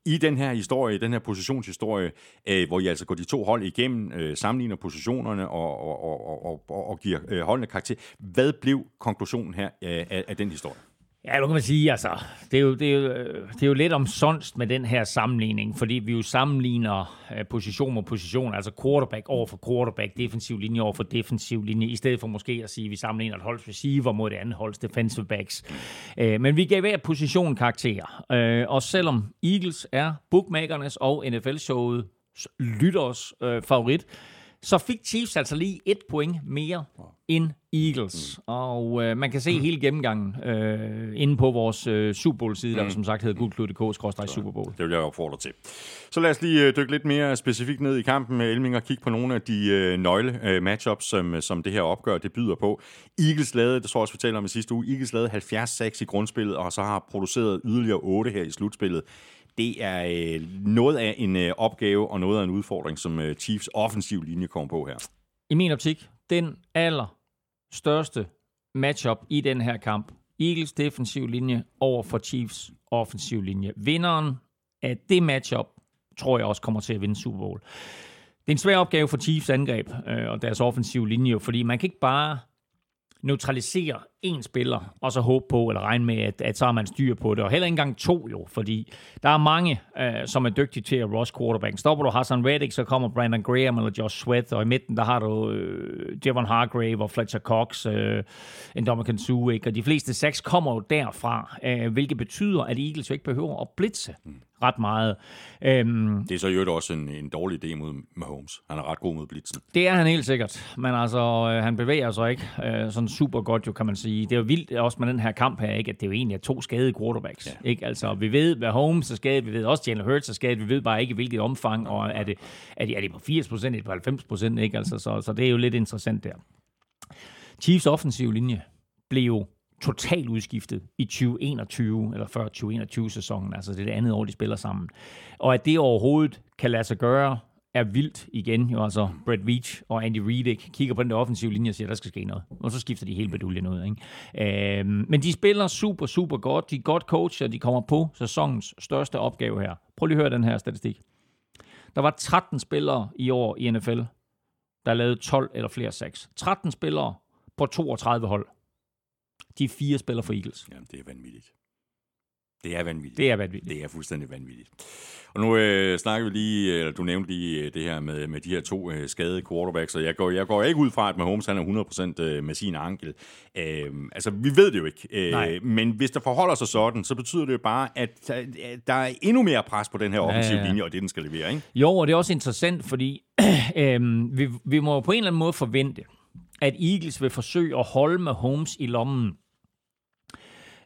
I den her historie, den her positionshistorie, uh, hvor I altså går de to hold igennem, uh, sammenligner positionerne og, og, og, og, og, og giver uh, holdene karakter. Hvad blev konklusionen her øh, af, af, den historie? Ja, nu kan man sige, altså, det er jo, det er jo, det er jo lidt omsonst med den her sammenligning, fordi vi jo sammenligner øh, position mod position, altså quarterback over for quarterback, defensiv linje over for defensiv linje, i stedet for måske at sige, at vi sammenligner et holds receiver mod det andet holds defensive backs. Øh, men vi gav hver position karakterer, og selvom Eagles er bookmakernes og NFL-showets lytters favorit, så fik Chiefs altså lige et point mere end Eagles. Mm. Og øh, man kan se mm. hele gennemgangen øh, inde på vores øh, Super Bowl-side, mm. der som sagt hedder gulklud.dk Super Bowl. Det vil jeg opfordre til. Så lad os lige øh, dykke lidt mere specifikt ned i kampen med Elming og kigge på nogle af de øh, nøgle øh, matchups, som, som det her opgør det byder på. Eagles lavede, det tror jeg også, vi talte om i sidste uge, Eagles lavede 70-6 i grundspillet, og så har produceret yderligere 8 her i slutspillet det er øh, noget af en øh, opgave og noget af en udfordring, som øh, Chiefs offensiv linje kommer på her. I min optik, den aller største matchup i den her kamp. Eagles defensiv linje over for Chiefs offensiv linje. Vinderen af det matchup, tror jeg også kommer til at vinde Super Bowl. Det er en svær opgave for Chiefs angreb øh, og deres offensive linje, fordi man kan ikke bare neutralisere en spiller, og så håbe på, eller regne med, at, at så har man styr på det. Og heller ikke engang to jo, fordi der er mange, øh, som er dygtige til at rush quarterback. Stopper du Hassan Reddick, så kommer Brandon Graham eller Josh Sweat, og i midten, der har du øh, Devon Hargrave og Fletcher Cox, øh, Indomitian Sue, ikke? og de fleste seks kommer jo derfra, øh, hvilket betyder, at Eagles jo ikke behøver at blitse. Mm ret meget. Øhm, det er så jo også en, en dårlig idé mod Mahomes. Han er ret god mod blitzen. Det er han helt sikkert, men altså, øh, han bevæger sig ikke øh, sådan super godt, jo kan man sige. Det er jo vildt også med den her kamp her, ikke, at det er jo egentlig er to skadede quarterbacks. Ja. Ikke? Altså, vi ved, hvad Holmes er skadet, vi ved også, Jalen Hurts er skadet, vi ved bare ikke, hvilket omfang, og er det, er det, er det på 80 procent, er det på 90 procent, ikke? Altså, så, så det er jo lidt interessant der. Chiefs offensiv linje blev jo totalt udskiftet i 2021, eller før 2021-sæsonen, altså det er det andet år, de spiller sammen. Og at det overhovedet kan lade sig gøre, er vildt igen. Jo, altså Brett Veach og Andy Reid kigger på den der offensive linje og siger, der skal ske noget. Og så skifter de hele beduljen ud. Ikke? Øhm, men de spiller super, super godt. De er godt coachet, og de kommer på sæsonens største opgave her. Prøv lige at høre den her statistik. Der var 13 spillere i år i NFL, der lavede 12 eller flere 6. 13 spillere på 32 hold. De fire spillere for Eagles. Jamen, det er vanvittigt. Det er vanvittigt. Det er vanvittigt. Det er fuldstændig vanvittigt. Og nu øh, snakker vi lige, eller du nævnte lige øh, det her med, med de her to øh, skadede quarterbacks, og jeg går, jeg går ikke ud fra, at Mahomes han er 100% øh, med sin ankel. Øh, altså, vi ved det jo ikke. Øh, men hvis der forholder sig sådan, så betyder det jo bare, at der er endnu mere pres på den her offensive ja, ja. linje, og det den skal levere, ikke? Jo, og det er også interessant, fordi øh, vi, vi må på en eller anden måde forvente, at Eagles vil forsøge at holde med Holmes i lommen.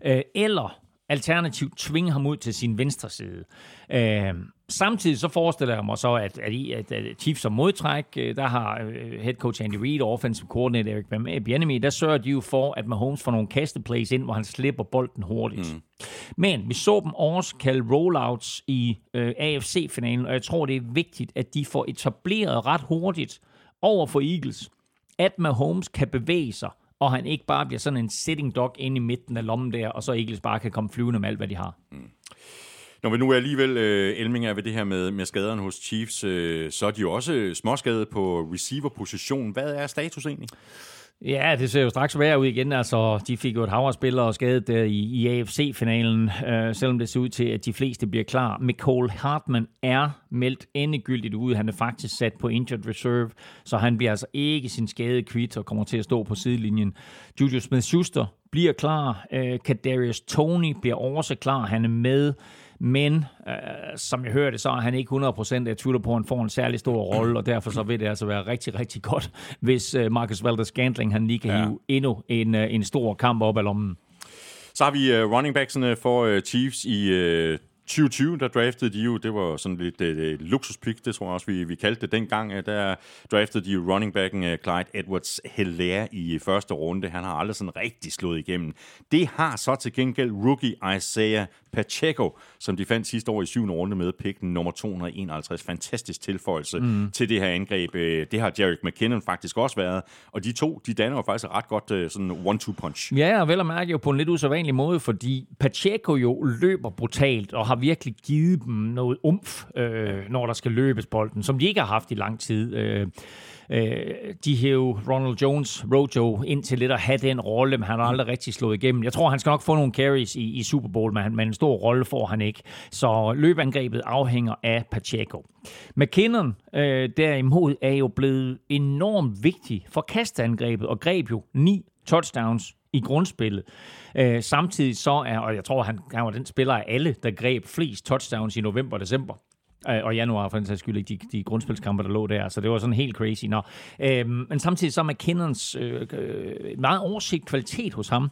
Øh, eller alternativt tvinge ham ud til sin venstre side. Øh, samtidig så forestiller jeg mig så, at, at, at, at Chiefs som modtræk, øh, der har øh, head coach Andy Reid og offensive coordinator Eric Bieniemy, der sørger de jo for, at Mahomes får nogle kasteplays ind, hvor han slipper bolden hurtigt. Mm. Men vi så dem også kalde rollouts i øh, AFC-finalen, og jeg tror, det er vigtigt, at de får etableret ret hurtigt over for Eagles, at Mahomes kan bevæge sig, og han ikke bare bliver sådan en sitting dog inde i midten af lommen der, og så Eagles bare kan komme flyvende med alt, hvad de har. Mm. Når vi nu er alligevel øh, Elming er ved det her med, med skaderne hos Chiefs, øh, så er de jo også småskadet på receiver-position. Hvad er status egentlig? Ja, det ser jo straks værre ud igen. Altså, de fik jo et hav skadet der i, i AFC-finalen, øh, selvom det ser ud til, at de fleste bliver klar. Michael Hartman er meldt endegyldigt ud. Han er faktisk sat på injured reserve, så han bliver altså ikke sin skade kvitt og kommer til at stå på sidelinjen. Julius Smith-Schuster bliver klar. Øh, Kadarius Tony bliver også klar. Han er med. Men øh, som jeg hørte, så er han ikke 100% jeg tvivler på, at han får en særlig stor rolle, og derfor så vil det altså være rigtig, rigtig godt, hvis øh, Marcus Valdes-Scantling han lige kan Ja. hive endnu en, øh, en stor kamp op af lommen. Så har vi uh, running backsene for uh, Chiefs i uh, 2020, der draftede de jo, det var sådan lidt uh, luksuspick, det tror jeg også, vi, vi kaldte det dengang. Der draftede de jo running backen Clyde edwards Hilaire i første runde. Han har aldrig sådan rigtig slået igennem. Det har så til gengæld rookie Isaiah Pacheco, som de fandt sidste år i syvende runde med pick nummer 251. Fantastisk tilføjelse mm. til det her angreb. Øh, Det har Jarek McKinnon faktisk også været. Og de to, de danner jo faktisk et ret godt øh, sådan one-two punch. Ja, og vel at mærke jo på en lidt usædvanlig måde, fordi Pacheco jo løber brutalt og har virkelig givet dem noget umf, øh, når der skal løbes bolden, som de ikke har haft i lang tid. Øh, øh, de hæv Ronald Jones, Rojo, ind til lidt at have den rolle, men han har aldrig rigtig slået igennem. Jeg tror, han skal nok få nogle carries i, i Super Bowl, men, men en stor rolle får han ikke. Så løbeangrebet afhænger af Pacheco. McKinnon øh, derimod er jo blevet enormt vigtig for kastangrebet og greb jo ni touchdowns i grundspillet. Øh, samtidig så er, og jeg tror, han, han var den spiller af alle, der greb flest touchdowns i november og december. Øh, og januar for den sags skyld ikke de, de grundspilskampe, der lå der. Så det var sådan helt crazy. Nå. Øh, men samtidig så er McKinnons øh, øh, meget oversigt kvalitet hos ham,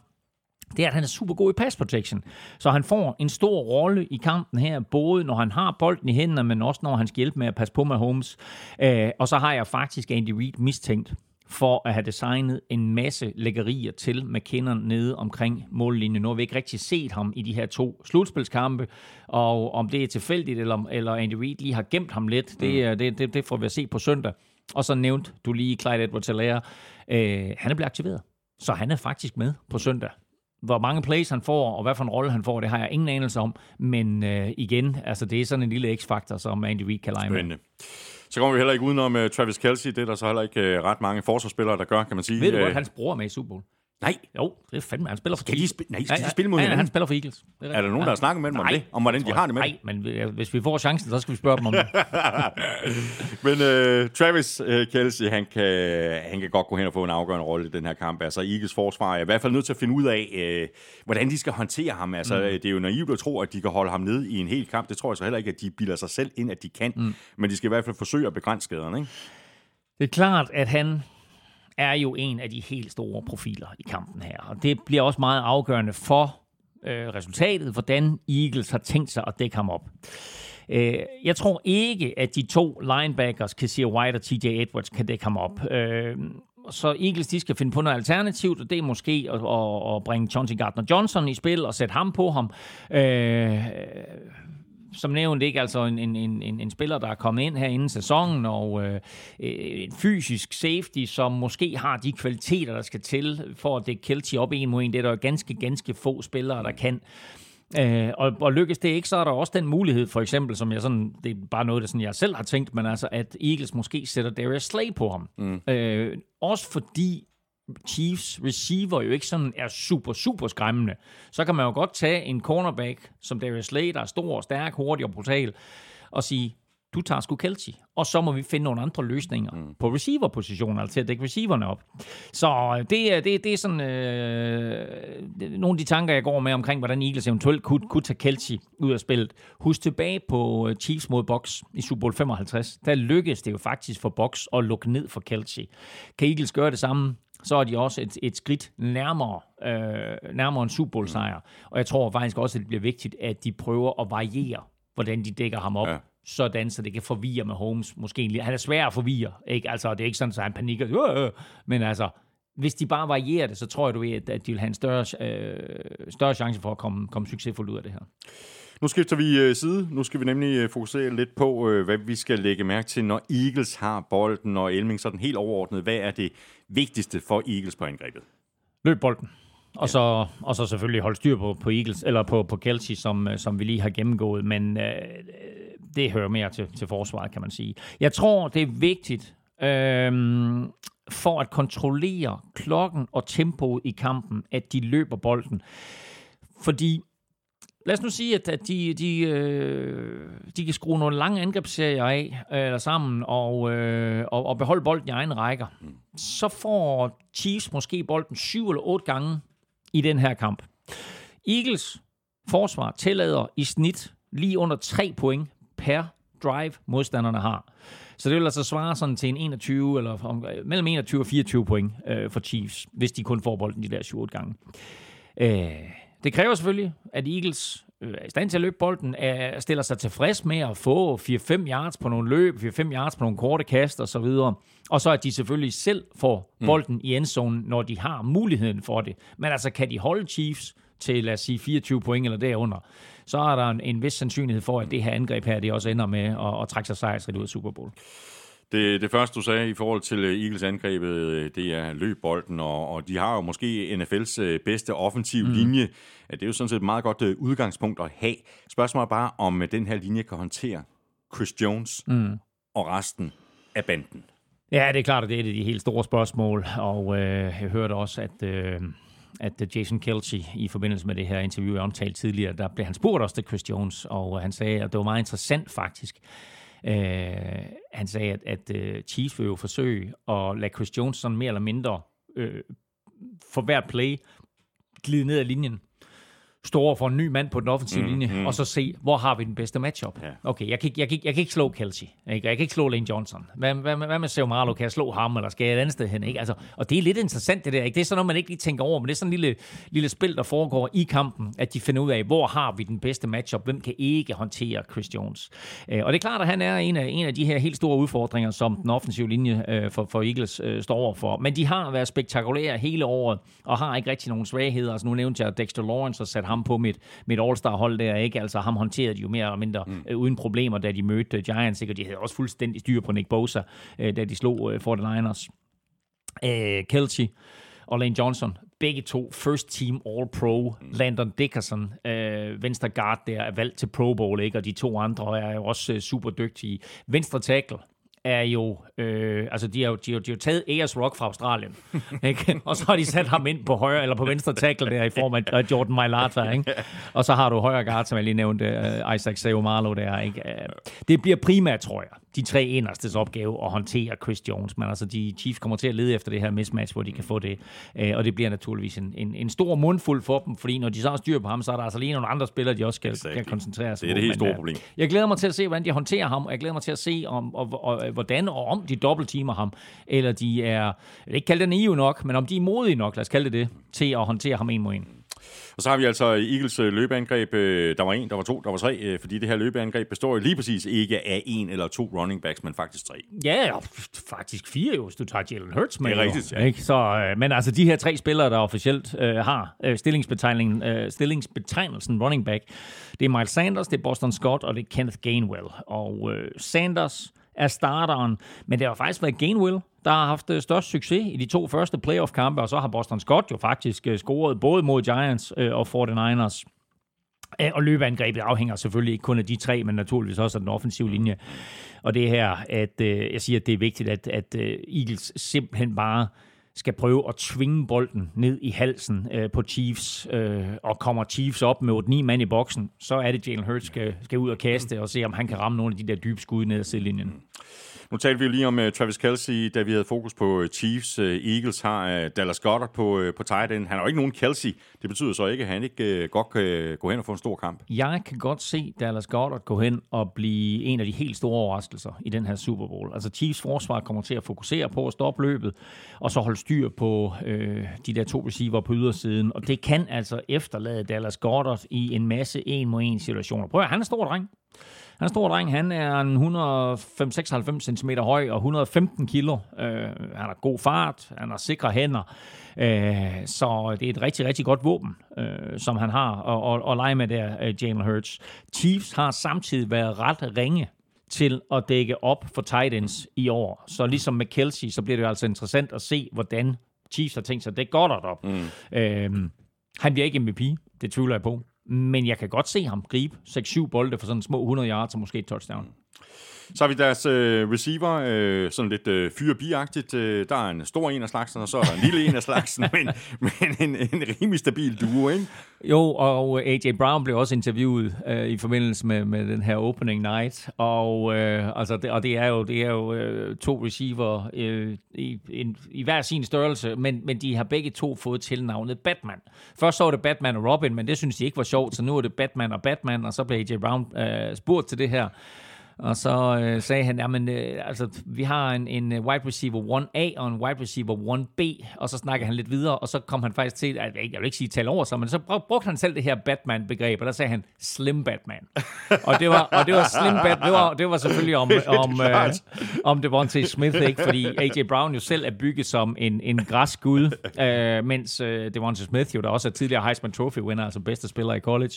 det er, at han er super god i pass protection. Så han får en stor rolle i kampen her, både når han har bolden i hænderne, men også når han skal hjælpe med at passe på med Holmes. Øh, og så har jeg faktisk Andy Reid mistænkt for at have designet en masse lækkerier til McKinnon nede omkring mållinjen. Nu har vi ikke rigtig set ham i de her to slutspilskampe, og om det er tilfældigt, eller, eller Andy Reid lige har gemt ham lidt, det, er- det, det, det får vi at se på søndag. Og så nævnte du lige Clyde edwards helaire øh, Han er blevet aktiveret, så han er faktisk med på søndag. Hvor mange plays han får, og hvad for en rolle han får, det har jeg ingen anelse om. Men øh, igen, altså det er sådan en lille x-faktor, som Andy Reid kan lege med. Spændende. Så kommer vi heller ikke udenom uh, Travis Kelsey. Det er der så heller ikke uh, ret mange forsvarsspillere, der gør, kan man sige. Ved du Øh, godt, hans bror er med i Super Bowl? Nej, Jo, det er fandme, han spiller for Skal de Chiefs. spi- nej, skal de spille mod ja, ja, hinanden? han spiller for Eagles. Det Er der nogen, der har snakket med dem om det? Om hvordan de har det med? Nej, men øh, hvis vi får chancen, så skal vi spørge dem om det. Men uh, Travis uh, Kelsey, han kan, han kan godt gå hen og få en afgørende rolle i den her kamp. Altså Eagles forsvar er i hvert fald nødt til at finde ud af, uh, hvordan de skal håndtere ham. Altså, mm. det er jo naivt at tro, at de kan holde ham nede i en hel kamp. Det tror jeg så heller ikke, at de bilder sig selv ind, at de kan. Mm. Men de skal i hvert fald forsøge at begrænse skaderne, ikke? Det er klart, at han er jo en af de helt store profiler i kampen her. Og det bliver også meget afgørende for øh, resultatet, hvordan Eagles har tænkt sig at dække ham op. Øh, jeg tror ikke, at de to linebackers, Kessier White og TJ Edwards, kan dække ham op. Øh, så Eagles de skal finde på noget alternativt, og det er måske at, at, at bringe Chauncey Gardner-Johnson i spil og sætte ham på ham. Øh, som nævnt ikke altså en, en, en, en spiller, der er kommet ind her inden sæsonen, og øh, en fysisk safety, som måske har de kvaliteter, der skal til for at dække Kelty op en mod en. Det er der jo ganske, ganske få spillere, der kan. Øh, og, og lykkes det ikke, så er der også den mulighed, for eksempel, som jeg sådan, det er bare noget, der sådan, jeg selv har tænkt, men altså, at Eagles måske sætter Darius Slay på ham. Mm. Øh, også fordi Chiefs receiver jo ikke sådan er super, super skræmmende. Så kan man jo godt tage en cornerback som Darius Slay, der er stor, stærk, hurtig og brutal, og sige, du tager sgu Kelsey, og så må vi finde nogle andre løsninger mm. på receiver-positioner, altså til at dække receiverne op. Så øh, det er, det, det er sådan øh, nogle af de tanker, jeg går med omkring, hvordan Eagles eventuelt kunne, kunne tage Kelsey ud af spillet. Husk tilbage på øh, Chiefs mod Box i Super Bowl 55. Der lykkedes det jo faktisk for Box at lukke ned for Kelsey. Kan Eagles gøre det samme så er de også et, et skridt nærmere, øh, nærmere en Super Bowl sejr. Og jeg tror faktisk også, at det bliver vigtigt, at de prøver at variere, hvordan de dækker ham op. Ja. Sådan, så det kan forvirre med Holmes. Måske Han er svær at forvirre. Ikke? Altså, det er ikke sådan, at han panikker. Øh, øh. Men altså, hvis de bare varierer det, så tror jeg, du ved, at at de vil have en større, øh, større chance for at komme, komme succesfuldt ud af det her. Nu skifter vi øh, side. Nu skal vi nemlig øh, fokusere lidt på, øh, hvad vi skal lægge mærke til, når Eagles har bolden, og Elming sådan helt overordnet. Hvad er det vigtigste for Eagles på angrebet? Løb bolden. Og, så, og så selvfølgelig holde styr på, på Eagles, eller på, på Kelsey, som, som vi lige har gennemgået. Men øh, det hører mere til, til forsvaret, kan man sige. Jeg tror, det er vigtigt øh, for at kontrollere klokken og tempoet i kampen, at de løber bolden. Fordi Lad os nu sige, at, at de, de, øh, de kan skrue nogle lange angrebsserier af øh, eller sammen og, øh, og, og beholde bolden i egen rækker. Så får Chiefs måske bolden syv eller otte gange i den her kamp. Eagles forsvar tillader i snit lige under 3 point per drive, modstanderne har. Så det vil altså svare sådan til en 21, eller om, øh, mellem 21 og 24 point øh, for Chiefs, hvis de kun får bolden de der 7 gange. Øh, det kræver selvfølgelig, at Eagles øh, er i stand til at løbe bolden, er, stiller sig tilfreds med at få 4-5 yards på nogle løb, 4-5 yards på nogle korte kast og så videre. Og så at de selvfølgelig selv får bolden mm. i endzonen, når de har muligheden for det. Men altså, kan de holde Chiefs til, lad os sige, 24 point eller derunder, så er der en, en vis sandsynlighed for, at det her angreb her, det også ender med at, at trække sig sejrsrigt ud af Super Bowl. Det, det første, du sagde i forhold til øh, Eagles angrebet, øh, det er løbbolden, og, og de har jo måske NFL's øh, bedste offensive mm. linje. Det er jo sådan set et meget godt udgangspunkt at have. Spørgsmålet er bare, om den her linje kan håndtere Chris Jones mm. og resten af banden. Ja, det er klart, at det er et af de helt store spørgsmål, og øh, jeg hørte også, at... Øh at Jason Kelce i forbindelse med det her interview, jeg omtalte tidligere, der blev han spurgt også til Chris Jones, og han sagde, at det var meget interessant faktisk. Øh, han sagde, at, at uh, Chiefs vil jo forsøge at lade Chris Jones sådan mere eller mindre øh, for hvert play glide ned ad linjen stå over for en ny mand på den offensive mm, linje, mm. og så se, hvor har vi den bedste matchup. Ja. Okay, jeg kan, jeg, kan, jeg kan ikke slå Kelsey. Ikke? Jeg kan ikke slå Lane Johnson. Hvad, hvad, hvad med Seu Marlo? Kan jeg slå ham, eller skal jeg et andet sted hen? Ikke? Altså, og det er lidt interessant, det der. Ikke? Det er sådan noget, man ikke lige tænker over, men det er sådan en lille, lille spil, der foregår i kampen, at de finder ud af, hvor har vi den bedste matchup? Hvem kan ikke håndtere Chris Jones? Øh, og det er klart, at han er en af, en af de her helt store udfordringer, som den offensive linje øh, for, for Eagles øh, står over for. Men de har været spektakulære hele året, og har ikke rigtig nogen svagheder. Altså, nu nævnte jeg Dexter Lawrence og sat ham på mit, mit All-Star-hold der, ikke? Altså ham håndterede de jo mere eller mindre mm. øh, uden problemer, da de mødte Giants, ikke? Og de havde også fuldstændig styr på Nick Bosa, øh, da de slog øh, 49ers. Øh, Kelsey og Lane Johnson, begge to first team all-pro. Mm. Landon Dickerson, øh, venstre guard der, er valgt til Pro Bowl, ikke? og de to andre er jo også øh, super dygtige. Venstre tackle, er jo, øh, altså de har jo, de har, de har taget Ayers Rock fra Australien, ikke? og så har de sat ham ind på højre, eller på venstre tackle der i form af Jordan Mailata, ikke? og så har du højre guard, som jeg lige nævnte, uh, Isaac Seumalo der, ikke? Det bliver primært, tror jeg, de tre inderstes opgave at håndtere Chris Jones, men altså de Chiefs kommer til at lede efter det her mismatch, hvor de kan få det, uh, og det bliver naturligvis en, en, en stor mundfuld for dem, fordi når de så har styr på ham, så er der altså lige nogle andre spillere, de også skal, exactly. kan koncentrere sig på. Det er det helt store problem. Jeg glæder mig til at se, hvordan de håndterer ham, og jeg glæder mig til at se, om, og, og, hvordan og om de dobbeltteamer ham, eller de er, jeg vil ikke kalde det naive nok, men om de er modige nok, lad os kalde det det, til at håndtere ham en mod en. Og så har vi altså Eagles øh, løbeangreb. Øh, der var en, der var to, der var tre, øh, fordi det her løbeangreb består lige præcis ikke af en eller to running backs, men faktisk tre. Ja, faktisk fire jo, hvis du tager Jalen Hurts med. Det er rigtigt, ja. Ikke? Så, men altså de her tre spillere, der officielt øh, har øh, stillingsbetegnelsen, øh, stillingsbetegnelsen running back, det er Miles Sanders, det er Boston Scott, og det er Kenneth Gainwell. Og øh, Sanders er starteren, men det har faktisk været Gainwell, der har haft øh, størst succes i de to første playoff-kampe, og så har Boston Scott jo faktisk øh, scoret både mod Giants øh, og 49ers. Og løbeangrebet afhænger selvfølgelig ikke kun af de tre, men naturligvis også af den offensive linje. Og det her, at jeg siger, at det er vigtigt, at, at Eagles simpelthen bare skal prøve at tvinge bolden ned i halsen øh, på Chiefs, øh, og kommer Chiefs op med 8-9 mand i boksen, så er det, Jalen Hurts skal, skal ud og kaste og se, om han kan ramme nogle af de der dybe skud ned ad sidelinjen. Mm. Nu talte vi jo lige om uh, Travis Kelsey, da vi havde fokus på uh, Chiefs. Uh, Eagles har uh, Dallas Goddard på, uh, på tight end. Han har jo ikke nogen Kelsey. Det betyder så ikke, at han ikke uh, godt kan gå hen og få en stor kamp. Jeg kan godt se Dallas Goddard gå hen og blive en af de helt store overraskelser i den her Super Bowl. Altså Chiefs forsvar kommer til at fokusere på at stoppe løbet, og så holde styr på uh, de der to receiver på ydersiden. Og det kan altså efterlade Dallas Goddard i en masse en mod en situationer. Prøv at han er stor dreng. Han er stor dreng. Han er en 195 cm høj og 115 kilo. Øh, han har god fart. Han har sikre hænder. Øh, så det er et rigtig, rigtig godt våben, øh, som han har at, at, at lege med der, øh, Jalen Hurts. Chiefs har samtidig været ret ringe til at dække op for tight ends i år. Så ligesom med Kelsey, så bliver det jo altså interessant at se, hvordan Chiefs har tænkt sig at dække godt op. Mm. Øh, han bliver ikke MVP, det tvivler jeg på. Men jeg kan godt se ham gribe 6-7 bolde for sådan små 100 yards og måske et touchdown. Mm. Så har vi deres øh, receiver, øh, sådan lidt øh, fyre-bi-agtigt. Øh, der er en stor en af slagsen, og så er der en lille en af slagsen, men, men en, en rimelig stabil duo, ikke? Jo, og AJ Brown blev også interviewet øh, i forbindelse med, med den her opening night, og, øh, altså det, og det er jo, det er jo øh, to receiver øh, i, en, i hver sin størrelse, men, men de har begge to fået tilnavnet Batman. Først så var det Batman og Robin, men det synes de ikke var sjovt, så nu er det Batman og Batman, og så blev AJ Brown øh, spurgt til det her. Og så øh, sagde han, jamen, øh, altså, vi har en, en øh, wide receiver 1A og en wide receiver 1B, og så snakker han lidt videre, og så kom han faktisk til, at, jeg vil ikke sige tale over sig, men så brugte han selv det her Batman-begreb, og der sagde han Slim Batman. og det var, og det var Slim Bat, det var, det var selvfølgelig om, om, øh, om til Smith, ikke? fordi AJ Brown jo selv er bygget som en, en græsgud, øh, mens øh, Devonta Smith jo, der også er tidligere Heisman Trophy-winner, altså bedste spiller i college,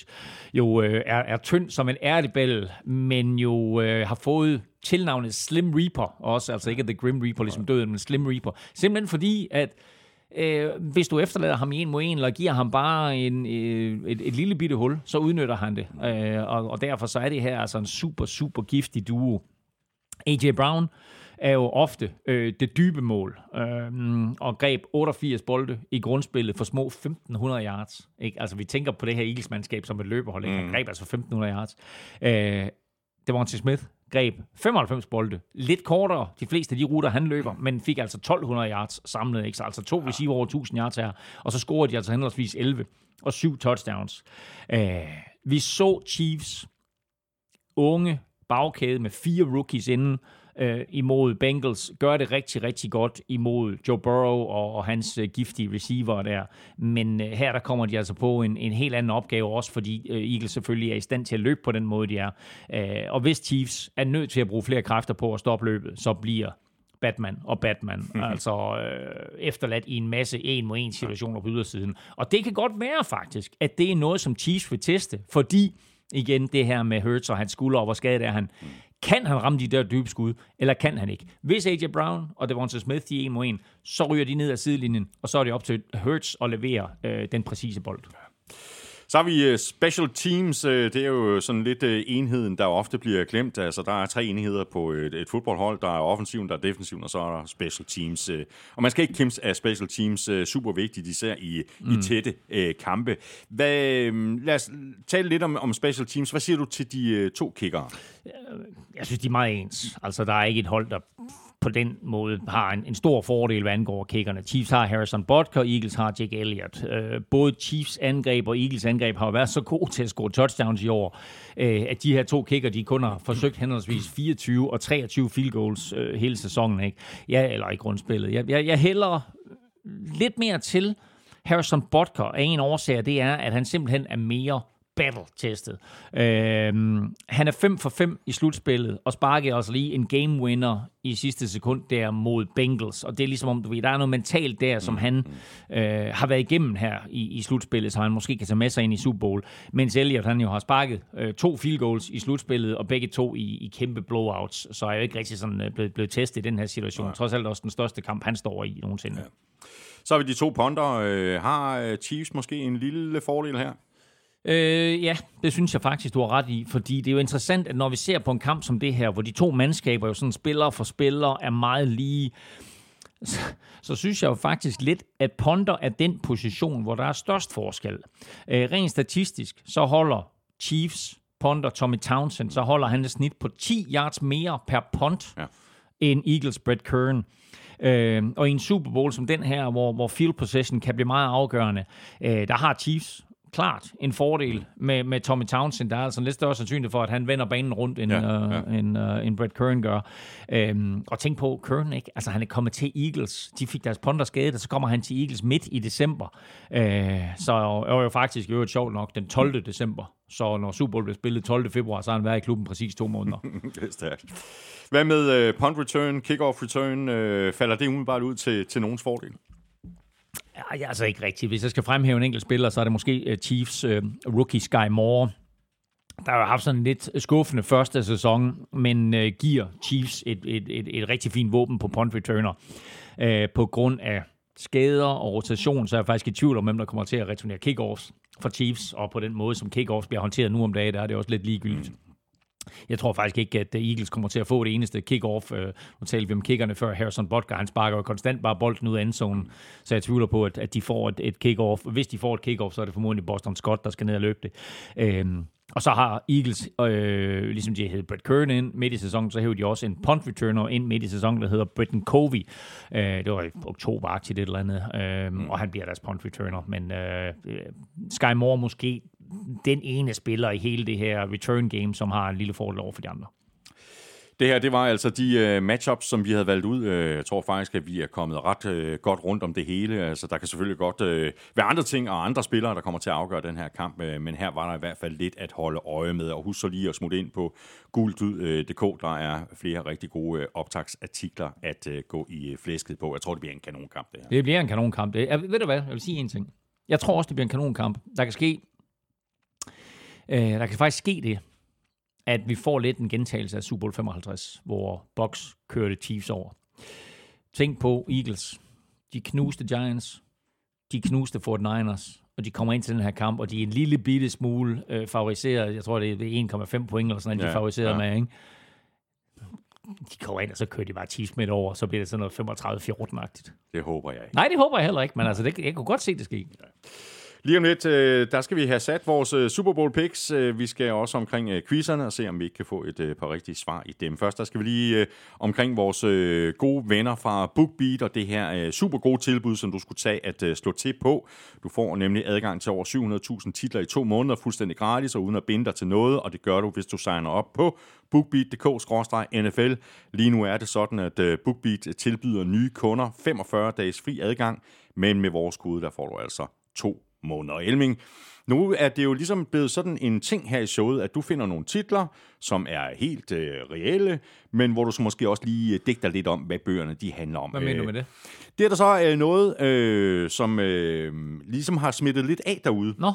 jo øh, er, er tynd som en ærtebæl, men jo øh, har fået tilnavnet Slim Reaper også, altså ikke The Grim Reaper, ligesom døden, men Slim Reaper. Simpelthen fordi, at øh, hvis du efterlader ham i en mod en, eller giver ham bare en, øh, et, et lille bitte hul, så udnytter han det. Øh, og, og derfor så er det her altså en super, super giftig duo. AJ Brown er jo ofte øh, det dybe mål, øh, og greb 88 bolde i grundspillet for små 1500 yards. Ikke? Altså vi tænker på det her Eagles-mandskab som et løberhold, ikke? han greb altså 1500 yards. Øh, Devontae Smith greb 95 bolde. Lidt kortere, de fleste af de ruter, han løber, men fik altså 1200 yards samlet. Ikke? Så altså to receiver over 1000 yards her. Og så scorede de altså henholdsvis 11 og 7 touchdowns. Øh, vi så Chiefs unge bagkæde med fire rookies inden, øh, imod Bengals, gør det rigtig, rigtig godt imod Joe Burrow og, og hans øh, giftige receiver der. Men øh, her der kommer de altså på en, en helt anden opgave også, fordi øh, Eagles selvfølgelig er i stand til at løbe på den måde, de er. Øh, og hvis Chiefs er nødt til at bruge flere kræfter på at stoppe løbet, så bliver Batman og Batman, mm-hmm. altså øh, efterladt i en masse en mod en situationer på ydersiden. Og det kan godt være faktisk, at det er noget, som Chiefs vil teste, fordi igen det her med Hurts og hans skulder, og hvor skadet er han. Kan han ramme de der dybe skud, eller kan han ikke? Hvis AJ Brown og Devonta Smith de er en mod en, så ryger de ned ad sidelinjen, og så er det op til Hurts at levere øh, den præcise bold. Så har vi uh, special teams. Uh, det er jo sådan lidt uh, enheden, der ofte bliver glemt. Altså, der er tre enheder på et, et fodboldhold. Der er offensiven, der er defensiven, og så er der special teams. Og man skal ikke kæmpe af special teams. Super vigtigt, især i, mm. i tætte uh, kampe. Hvad, uh, lad os tale lidt om, om special teams. Hvad siger du til de uh, to kickere? Jeg synes, de er meget ens. Altså, der er ikke et hold, der på den måde har en, en stor fordel, hvad angår kickerne. Chiefs har Harrison Butker, Eagles har Jake Elliott. Øh, både Chiefs angreb og Eagles angreb har jo været så gode til at score touchdowns i år, øh, at de her to kicker, de kun har forsøgt henholdsvis 24 og 23 field goals øh, hele sæsonen. Ikke? Ja, eller i grundspillet. Jeg, jeg, jeg hælder lidt mere til Harrison Butker af en årsag, det er, at han simpelthen er mere battle-testet. Øhm, han er 5 for 5 i slutspillet, og sparker også lige en game winner i sidste sekund der mod Bengals. Og det er ligesom om, du ved, der er noget mentalt der, som han øh, har været igennem her i, i slutspillet, så han måske kan tage med sig ind i Super Bowl. Mens Elliot, han jo har sparket øh, to field goals i slutspillet, og begge to i, i kæmpe blowouts. Så er jo ikke rigtig sådan øh, blevet, blevet testet i den her situation. Ja. Trods alt også den største kamp, han står i nogensinde. Ja. Så har vi de to ponder. Øh, har Chiefs måske en lille fordel her? Øh, ja, det synes jeg faktisk, du har ret i, fordi det er jo interessant, at når vi ser på en kamp som det her, hvor de to mandskaber jo sådan spiller for spiller er meget lige, så, så synes jeg jo faktisk lidt, at ponder er den position, hvor der er størst forskel. Øh, rent statistisk, så holder Chiefs ponder Tommy Townsend, så holder han et snit på 10 yards mere per punt ja. end Eagles Brett Kern. Øh, og i en Super Bowl som den her, hvor, hvor field possession kan blive meget afgørende, øh, der har Chiefs klart en fordel med, med Tommy Townsend. Der er altså lidt større sandsynlighed for, at han vender banen rundt, end, ja, ja. Uh, end, uh, end Brett Kern gør. Um, og tænk på, Kern, ikke? Altså, han er kommet til Eagles. De fik deres ponder skadet, og så kommer han til Eagles midt i december. Uh, så er jo faktisk jo sjovt nok den 12. december. Så når Super Bowl bliver spillet 12. februar, så har han været i klubben præcis to måneder. det er stærkt. Hvad med uh, punt return, kick-off return? Uh, falder det umiddelbart ud til, til nogens fordel? Ej, altså ikke rigtigt. Hvis jeg skal fremhæve en enkelt spiller, så er det måske øh, Chiefs øh, rookie Sky Moore, der har haft sådan en lidt skuffende første sæson, men øh, giver Chiefs et, et, et, et rigtig fint våben på punt returner. Øh, på grund af skader og rotation, så er jeg faktisk i tvivl om, hvem der kommer til at returnere kickoffs for Chiefs, og på den måde, som kickoffs bliver håndteret nu om dagen, der er det også lidt ligegyldigt. Jeg tror faktisk ikke, at øh, Eagles kommer til at få det eneste kick-off. Øh, Nu talte vi om kickerne før. Harrison Butker, han sparker jo konstant bare bolden ud af endzonen. Så jeg tvivler på, at, at de får et, et kick-off. Hvis de får et kick-off, så er det formodentlig Boston Scott, der skal ned og løbe det. Øhm, og så har Eagles, øh, ligesom de hed Brett Kern ind midt i sæsonen, så hævde de også en punt returner ind midt i sæsonen, der hedder Britton Covey. Øh, det var i oktober til det eller andet, øh, mm. og han bliver deres punt returner. Men øh, øh, Sky Moore måske den ene spiller i hele det her return game, som har en lille fordel over for de andre. Det her, det var altså de uh, matchups, som vi havde valgt ud. Uh, jeg tror faktisk, at vi er kommet ret uh, godt rundt om det hele. Altså, der kan selvfølgelig godt uh, være andre ting og andre spillere, der kommer til at afgøre den her kamp, uh, men her var der i hvert fald lidt at holde øje med. Og husk så lige at smutte ind på gultud.dk. Der er flere rigtig gode uh, optagsartikler at uh, gå i uh, flæsket på. Jeg tror, det bliver en kanonkamp, det her. Det bliver en kanonkamp. Det, jeg, ved du hvad? Jeg vil sige en ting. Jeg tror også, det bliver en kanonkamp. Der kan ske... Øh, der kan faktisk ske det, at vi får lidt en gentagelse af Super Bowl 55, hvor Bucks kørte Chiefs over. Tænk på Eagles. De knuste Giants. De knuste 49ers. Og de kommer ind til den her kamp, og de er en lille bitte smule øh, favoriseret. Jeg tror, det er 1,5 point eller sådan noget, de Ja, er favoriseret ja. med, ikke? De kommer ind, og så kører de bare Chiefs midt over, så bliver det sådan noget 35-14-agtigt. Det håber jeg ikke. Nej, det håber jeg heller ikke, men altså, det, jeg kunne godt se det ske. Lige om lidt, øh, der skal vi have sat vores øh, Super Bowl picks. Øh, vi skal også omkring øh, quizerne og se, om vi ikke kan få et øh, par rigtige svar i dem. Først der skal vi lige øh, omkring vores øh, gode venner fra BookBeat og det her øh, super gode tilbud, som du skulle tage at øh, slå til på. Du får nemlig adgang til over 700.000 titler i to måneder, fuldstændig gratis og uden at binde dig til noget, og det gør du, hvis du signer op på bookbeat.dk-nfl. Lige nu er det sådan, at øh, BookBeat tilbyder nye kunder 45 dages fri adgang, men med vores kode, der får du altså to måneder. Elming, nu er det jo ligesom blevet sådan en ting her i showet, at du finder nogle titler, som er helt øh, reelle, men hvor du så måske også lige øh, digter lidt om, hvad bøgerne de handler om. Hvad mener du Øh, med det? Det er der så øh, noget, øh, som øh, ligesom har smittet lidt af derude. Nå,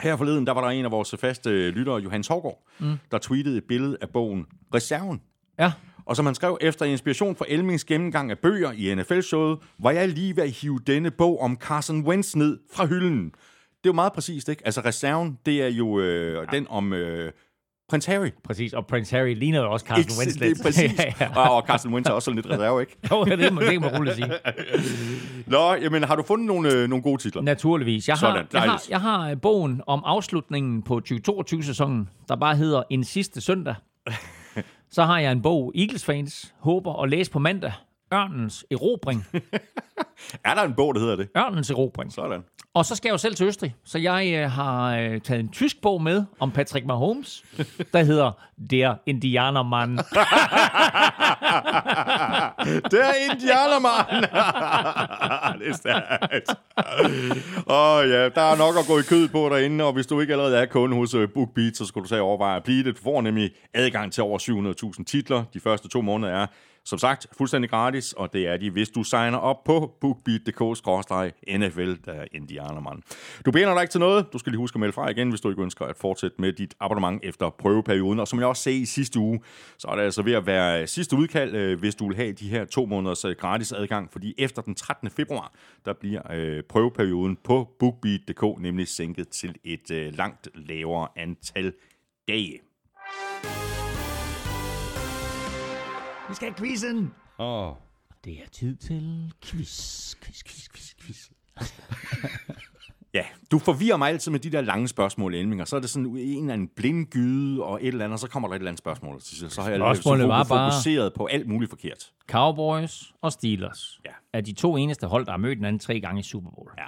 Her forleden, der var der en af vores faste øh, lyttere, Johannes Hårgaard, mm. der tweetede et billede af bogen Reserven. ja. Og som han skrev, efter inspiration for Elmings gennemgang af bøger i NFL-showet, var jeg lige ved at hive denne bog om Carson Wentz ned fra hylden. Det er jo meget præcist, ikke? Altså reserven, det er jo øh, ja. den om øh, Prins Harry. Præcis, og Prince Harry ligner jo også Carson Wentz det er lidt. præcis. ja, ja. Og, og Carson Wentz er også lidt reserve, ikke? Jo, det må, må man roligt sige. Nå, jamen har du fundet nogle, øh, nogle gode titler? Naturligvis. Jeg har, Sådan, jeg har, jeg har øh, bogen om afslutningen på 2022-sæsonen, der bare hedder En sidste søndag. Så har jeg en bog, Eagles-fans håber at læse på mandag. Ørnens erobring. Er der en bog, der hedder det? Ørnens erobring. Sådan. Og så skal jeg jo selv til Østrig, så jeg øh, har øh, taget en tysk bog med om Patrick Mahomes, der hedder Der Indianermann. Der Indianermann! det er stærkt. Åh oh, ja, der er nok at gå i kød på derinde, og hvis du ikke allerede er kunde hos uh, BookBeat, så skal du tage overveje at blive det. Du får nemlig adgang til over 700.000 titler. De første to måneder er som sagt fuldstændig gratis, og det er de, hvis du signer op på bookbeat.dk-nfl, der er indianermand. Du binder dig ikke til noget. Du skal lige huske at melde fra igen, hvis du ikke ønsker at fortsætte med dit abonnement efter prøveperioden. Og som jeg også sagde i sidste uge, så er det altså ved at være sidste udkald, øh, hvis du vil have de her to måneders øh, gratis adgang, fordi efter den 13. februar, der bliver øh, prøveperioden på bookbeat.dk nemlig sænket til et langt lavere antal dage. Vi skal have quizzen. Åh, oh. Det er tid til quiz, quiz, quiz, quiz, quiz. Ja, du forvirrer mig altid med de der lange spørgsmål, Elming, og så er det sådan en eller anden blindgyde og et eller andet, og så kommer der et eller andet spørgsmål. Så, så har jeg Spørgsmålet var bare- fokuseret på alt muligt forkert. Cowboys og Steelers Ja. er de to eneste hold, der har mødt hinanden tre gange i Super Bowl. Ja.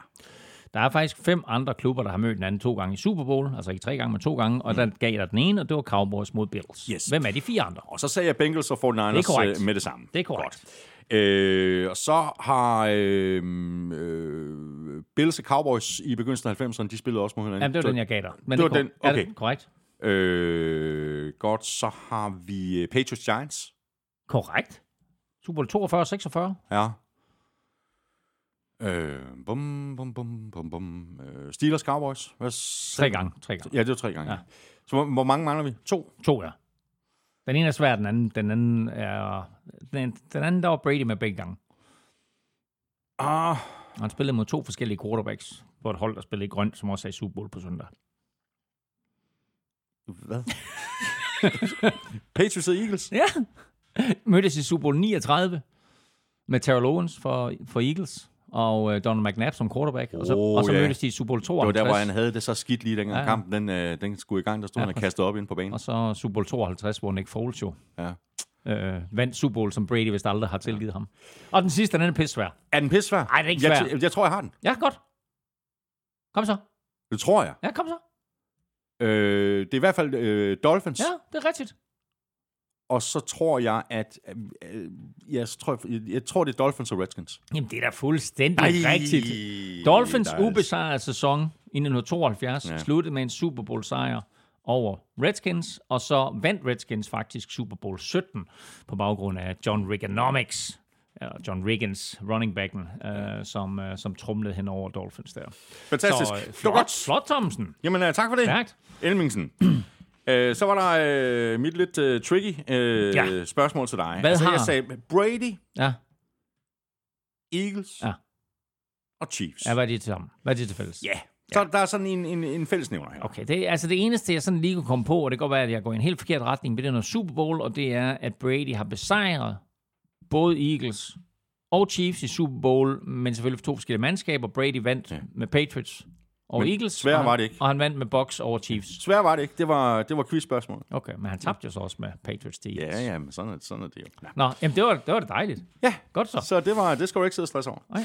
Der er faktisk fem andre klubber, der har mødt hinanden to gange i Super Bowl, altså ikke tre gange, men to gange, og der gav jeg den ene, og det var Cowboys mod Bills. Mm. Yes. Hvem er de fire andre? Og så sagde jeg Bengals og 49ers Det er øh, med det samme. Det er korrekt. Øh, og så har øh, øh, Bills og Cowboys i begyndelsen af 90'erne, de spillede også mod hinanden. Jamen, det var Så- den, jeg gav dig. Men det var er kor- den, Er okay. det korrekt? Øh, godt, så har vi øh, Patriots Giants. Korrekt. Super Bowl 42 og 46. Ja. Øh, bum, bum, bum, bum, bum. Øh, Steelers Cowboys. Hvad Tre gange. Tre gange. Ja, det var tre gange. Ja. Så hvor, hvor mange mangler vi? To? To, ja. Den ene er svær, den anden, den anden er... Den, den anden, der var Brady med begge gange. Ah, han spillede mod to forskellige quarterbacks på et hold, der spillede i grønt, som også er i Super Bowl på søndag. hvad? Patriots og Eagles. Ja. Mødtes i Super Bowl 39 med Terrell Owens for, for Eagles og uh, Donald McNabb som quarterback. og så, Oh, og så ja. mødtes de i Super Bowl Det var 52. der, hvor han havde det så skidt lige dengang Ja, ja, ja. kampen den, øh, den skulle i gang. Der stod Ja, han og kastede op ind på banen. Og så Super Bowl 52, hvor Nick Foles jo Ja. øh, vandt Super Bowl, som Brady vist aldrig har tilgivet ham. Og den sidste, den er pissvær. Er den pisse svær? Ej, det er ikke jeg, svær. jeg, jeg tror, jeg har den. Ja, godt. Kom så. Det tror jeg. Ja, kom så. Øh, det er i hvert fald øh, Dolphins. Ja, det er rigtigt. Og så tror jeg, at... Øh, jeg, tror, jeg, jeg tror, det er Dolphins og Redskins. Jamen, det er da fuldstændig rigtigt. Dolphins ubesejrede sæson i 1972 Ja. sluttede med en Super Bowl sejr over Redskins, og så vandt Redskins faktisk Super Bowl 17 på baggrund af John Reaganomics, John Riggins, running backen, øh, som, øh, som trumlede hen over Dolphins der. Fantastisk. Så, øh, flot, flot, Thomsen. Jamen, øh, tak for det. Stærkt. Elmingsen. Øh, så var der øh, mit lidt øh, tricky øh, Ja. ja. spørgsmål til dig. Hvad altså, har- jeg sagde Brady, Ja, Eagles Ja. og Chiefs. ja hvad er det til ham? Hvad er det til fælles? Ja. Så der er sådan en, en, en fællesnævner her. Okay, det, er- altså det eneste, jeg sådan lige kunne komme på, og det kan godt være, at jeg går i en helt forkert retning, men det er noget Super Bowl, og det er, at Brady har besejret både Eagles og Chiefs i Super Bowl, men selvfølgelig for to forskellige mandskaber. Brady vandt ja. med Patriots og Men Eagles. han, var det ikke. Og han vandt med Bucks over Chiefs. Svær var det ikke. Det var, det var quizspørgsmål. Okay, men han tabte jo så også med Patriots til Eagles. Ja, ja, men sådan er, sådan er det jo. Ja. Nå, jamen det var, det var da dejligt. ja. Godt så. Så det, var, det skal du ikke sidde og stresse over. Nej.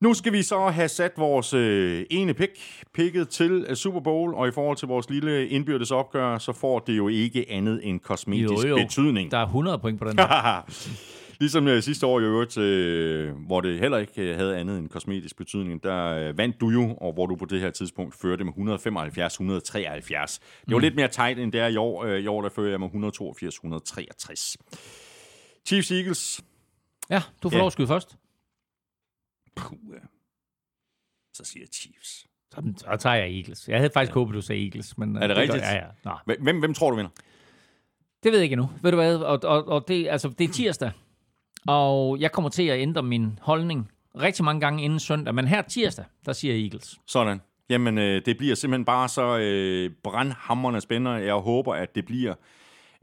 Nu skal vi så have sat vores øh, ene pick, picket til øh, Super Bowl, og i forhold til vores lille indbyrdes opgør, så får det jo ikke andet end kosmetisk Jo, jo. betydning. Der er 100 point på den her. Ligesom øh, sidste år i øvrigt, øh, hvor det heller ikke øh, havde andet end kosmetisk betydning, der øh, vandt du jo, og hvor du på det her tidspunkt førte med 175-173. Det var lidt mere tight end det er i år. Øh, I år der fører jeg med 182-163. Chiefs Eagles. Ja, du får Ja. lov at skyde først. Puh, ja. Så siger jeg Chiefs. Så, så tager jeg Eagles. Jeg havde faktisk håbet, du sagde Eagles. Men, Er det gør- rigtigt? Ja, ja. Nå. Hvem, hvem tror du vinder? Det ved jeg ikke endnu. Ved du hvad? Og, og, og det, altså, det er tirsdag, og jeg kommer til at ændre min holdning rigtig mange gange inden søndag. Men her tirsdag, der siger Eagles. Sådan. Jamen, øh, det bliver simpelthen bare så øh, brandhammerende spændende. Jeg håber, at det bliver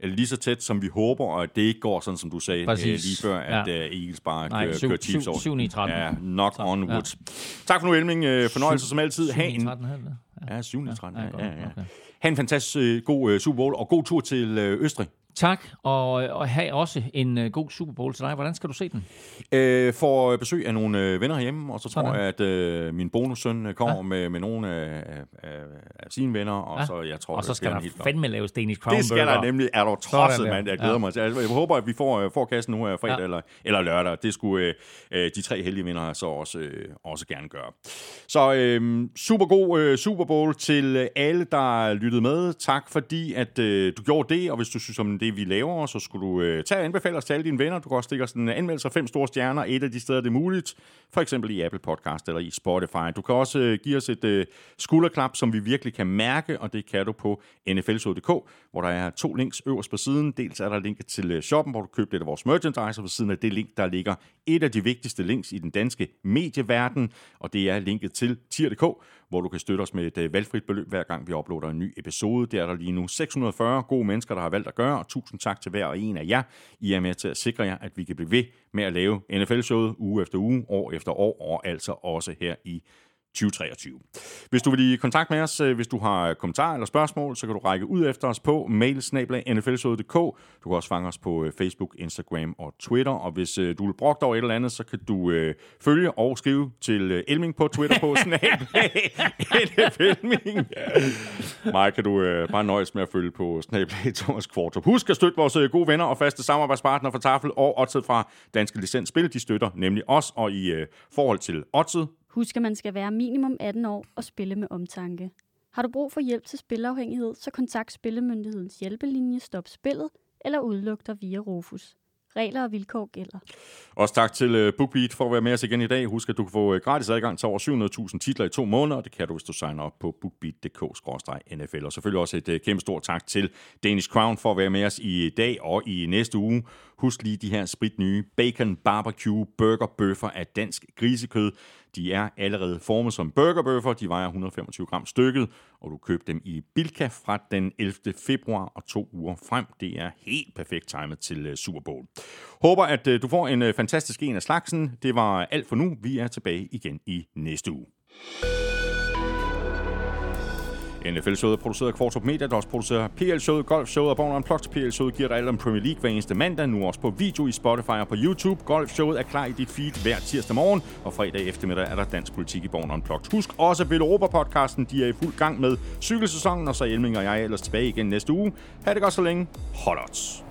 øh, lige så tæt, som vi håber, og at det ikke går sådan, som du sagde øh, Præcis. lige før, at Ja. øh, Eagles bare Nej, kører, syv- kører Chiefs syv- over. syv, ni, 13. Ja, knock Så, on ja. wood. Tak for nu, Elming. Øh, Fornøjelse som altid. Ha' en, 13 havde det. ja, 7. 13. Ja, Ja, ja, ja. Okay. Ha' en fantastisk øh, god øh, Super Bowl, og god tur til øh, Østrig. Tak, og, og have også en uh, god Super Bowl til dig. Hvordan skal du se den? Øh, får besøg af nogle øh, venner herhjemme, og så tror Sådan. jeg, at øh, min bonussøn øh, kommer Ja. med, med nogle af, af, af sine venner, og Ja. så jeg tror, Og så det skal der fandme laves Danish Crown Det skal der nemlig. Er du tosset, mand? Jeg glæder Ja. mig til. Altså, Jeg håber, at vi får, får kassen nu her fredag Ja. eller, eller lørdag. Det skulle øh, øh, de tre heldige vinder så også, øh, også gerne gøre. Så øh, super god øh, Super Bowl til øh, alle, der lyttede med. Tak fordi, at øh, du gjorde det, og hvis du synes om det, vi laver, så skulle du øh, tage og anbefale os til alle dine venner. Du kan også stikke os en øh, anmeldelse af fem store stjerner, et af de steder, det er muligt. For eksempel i Apple Podcast eller i Spotify. Du kan også øh, give os et øh, skulderklap, som vi virkelig kan mærke, og det kan du på nflsod.dk, hvor der er to links øverst på siden. Dels er der linket til øh, shoppen, hvor du køber lidt af vores merchandise, og ved siden af det link, der ligger et af de vigtigste links i den danske medieverden, og det er linket til tier.dk, hvor du kan støtte os med et øh, valgfrit beløb, hver gang vi uploader en ny episode. Det er der lige nu 640 gode mennesker, der har valgt at gøre, og tusind tak til hver og en af jer. I er med til at sikre jer, at vi kan blive ved med at lave NFL-showet uge efter uge, år efter år, og altså også her i 2023. Hvis du vil i kontakt med os, øh, hvis du har kommentarer eller spørgsmål, så kan du række ud efter os på mail nflshowet.dk. Du kan også fange os på øh, Facebook, Instagram og Twitter. Og hvis øh, du vil brokke dig over et eller andet, så kan du øh, følge og skrive til Elming på Twitter på snablag NFLming. Mig kan du øh, bare nøjes med at følge på snablag Thomas Kvartrup. Husk at støtte vores gode venner og faste samarbejdspartnere fra Tafel og Odset fra Danske Licensspil. De støtter nemlig os, og i øh, forhold til Odset, Husk, at man skal være minimum 18 år og spille med omtanke. Har du brug for hjælp til spilafhængighed, så kontakt Spillemyndighedens hjælpelinje Stop Spillet eller udluk dig via Rufus. Regler og vilkår gælder. Også tak til øh, BookBeat for at være med os igen i dag. Husk, at du kan få øh, gratis adgang til over 700.000 titler i to måneder, og det kan du, hvis du signer op på bookbeat.dk-nfl. Og selvfølgelig også et øh, kæmpe stort tak til Danish Crown for at være med os i dag og i næste uge. Husk lige de her spritnye bacon barbecue burger bøffer af dansk grisekød. De er allerede formet som burgerbøffer. De vejer 125 gram stykket, og du køber dem i Bilka fra den 11. februar og to uger frem. Det er helt perfekt timet til øh, Super Bowl. Håber, at øh, du får en øh, fantastisk en af slagsen. Det var alt for nu. Vi er tilbage igen i næste uge. NFL-showet er produceret af Kvartrup Media, der også producerer PL-showet, Golf-showet og Born Unplugged. PL-showet giver dig alt om Premier League hver eneste mandag, nu også på video i Spotify og på YouTube. Golf-showet er klar i dit feed hver tirsdag morgen, og fredag eftermiddag er der dansk politik i Born Unplugged. Husk også Vil Europa-podcasten, de er i fuld gang med cykelsæsonen, og så Elming og jeg ellers tilbage igen næste uge. Ha' det godt så længe. Hold odds.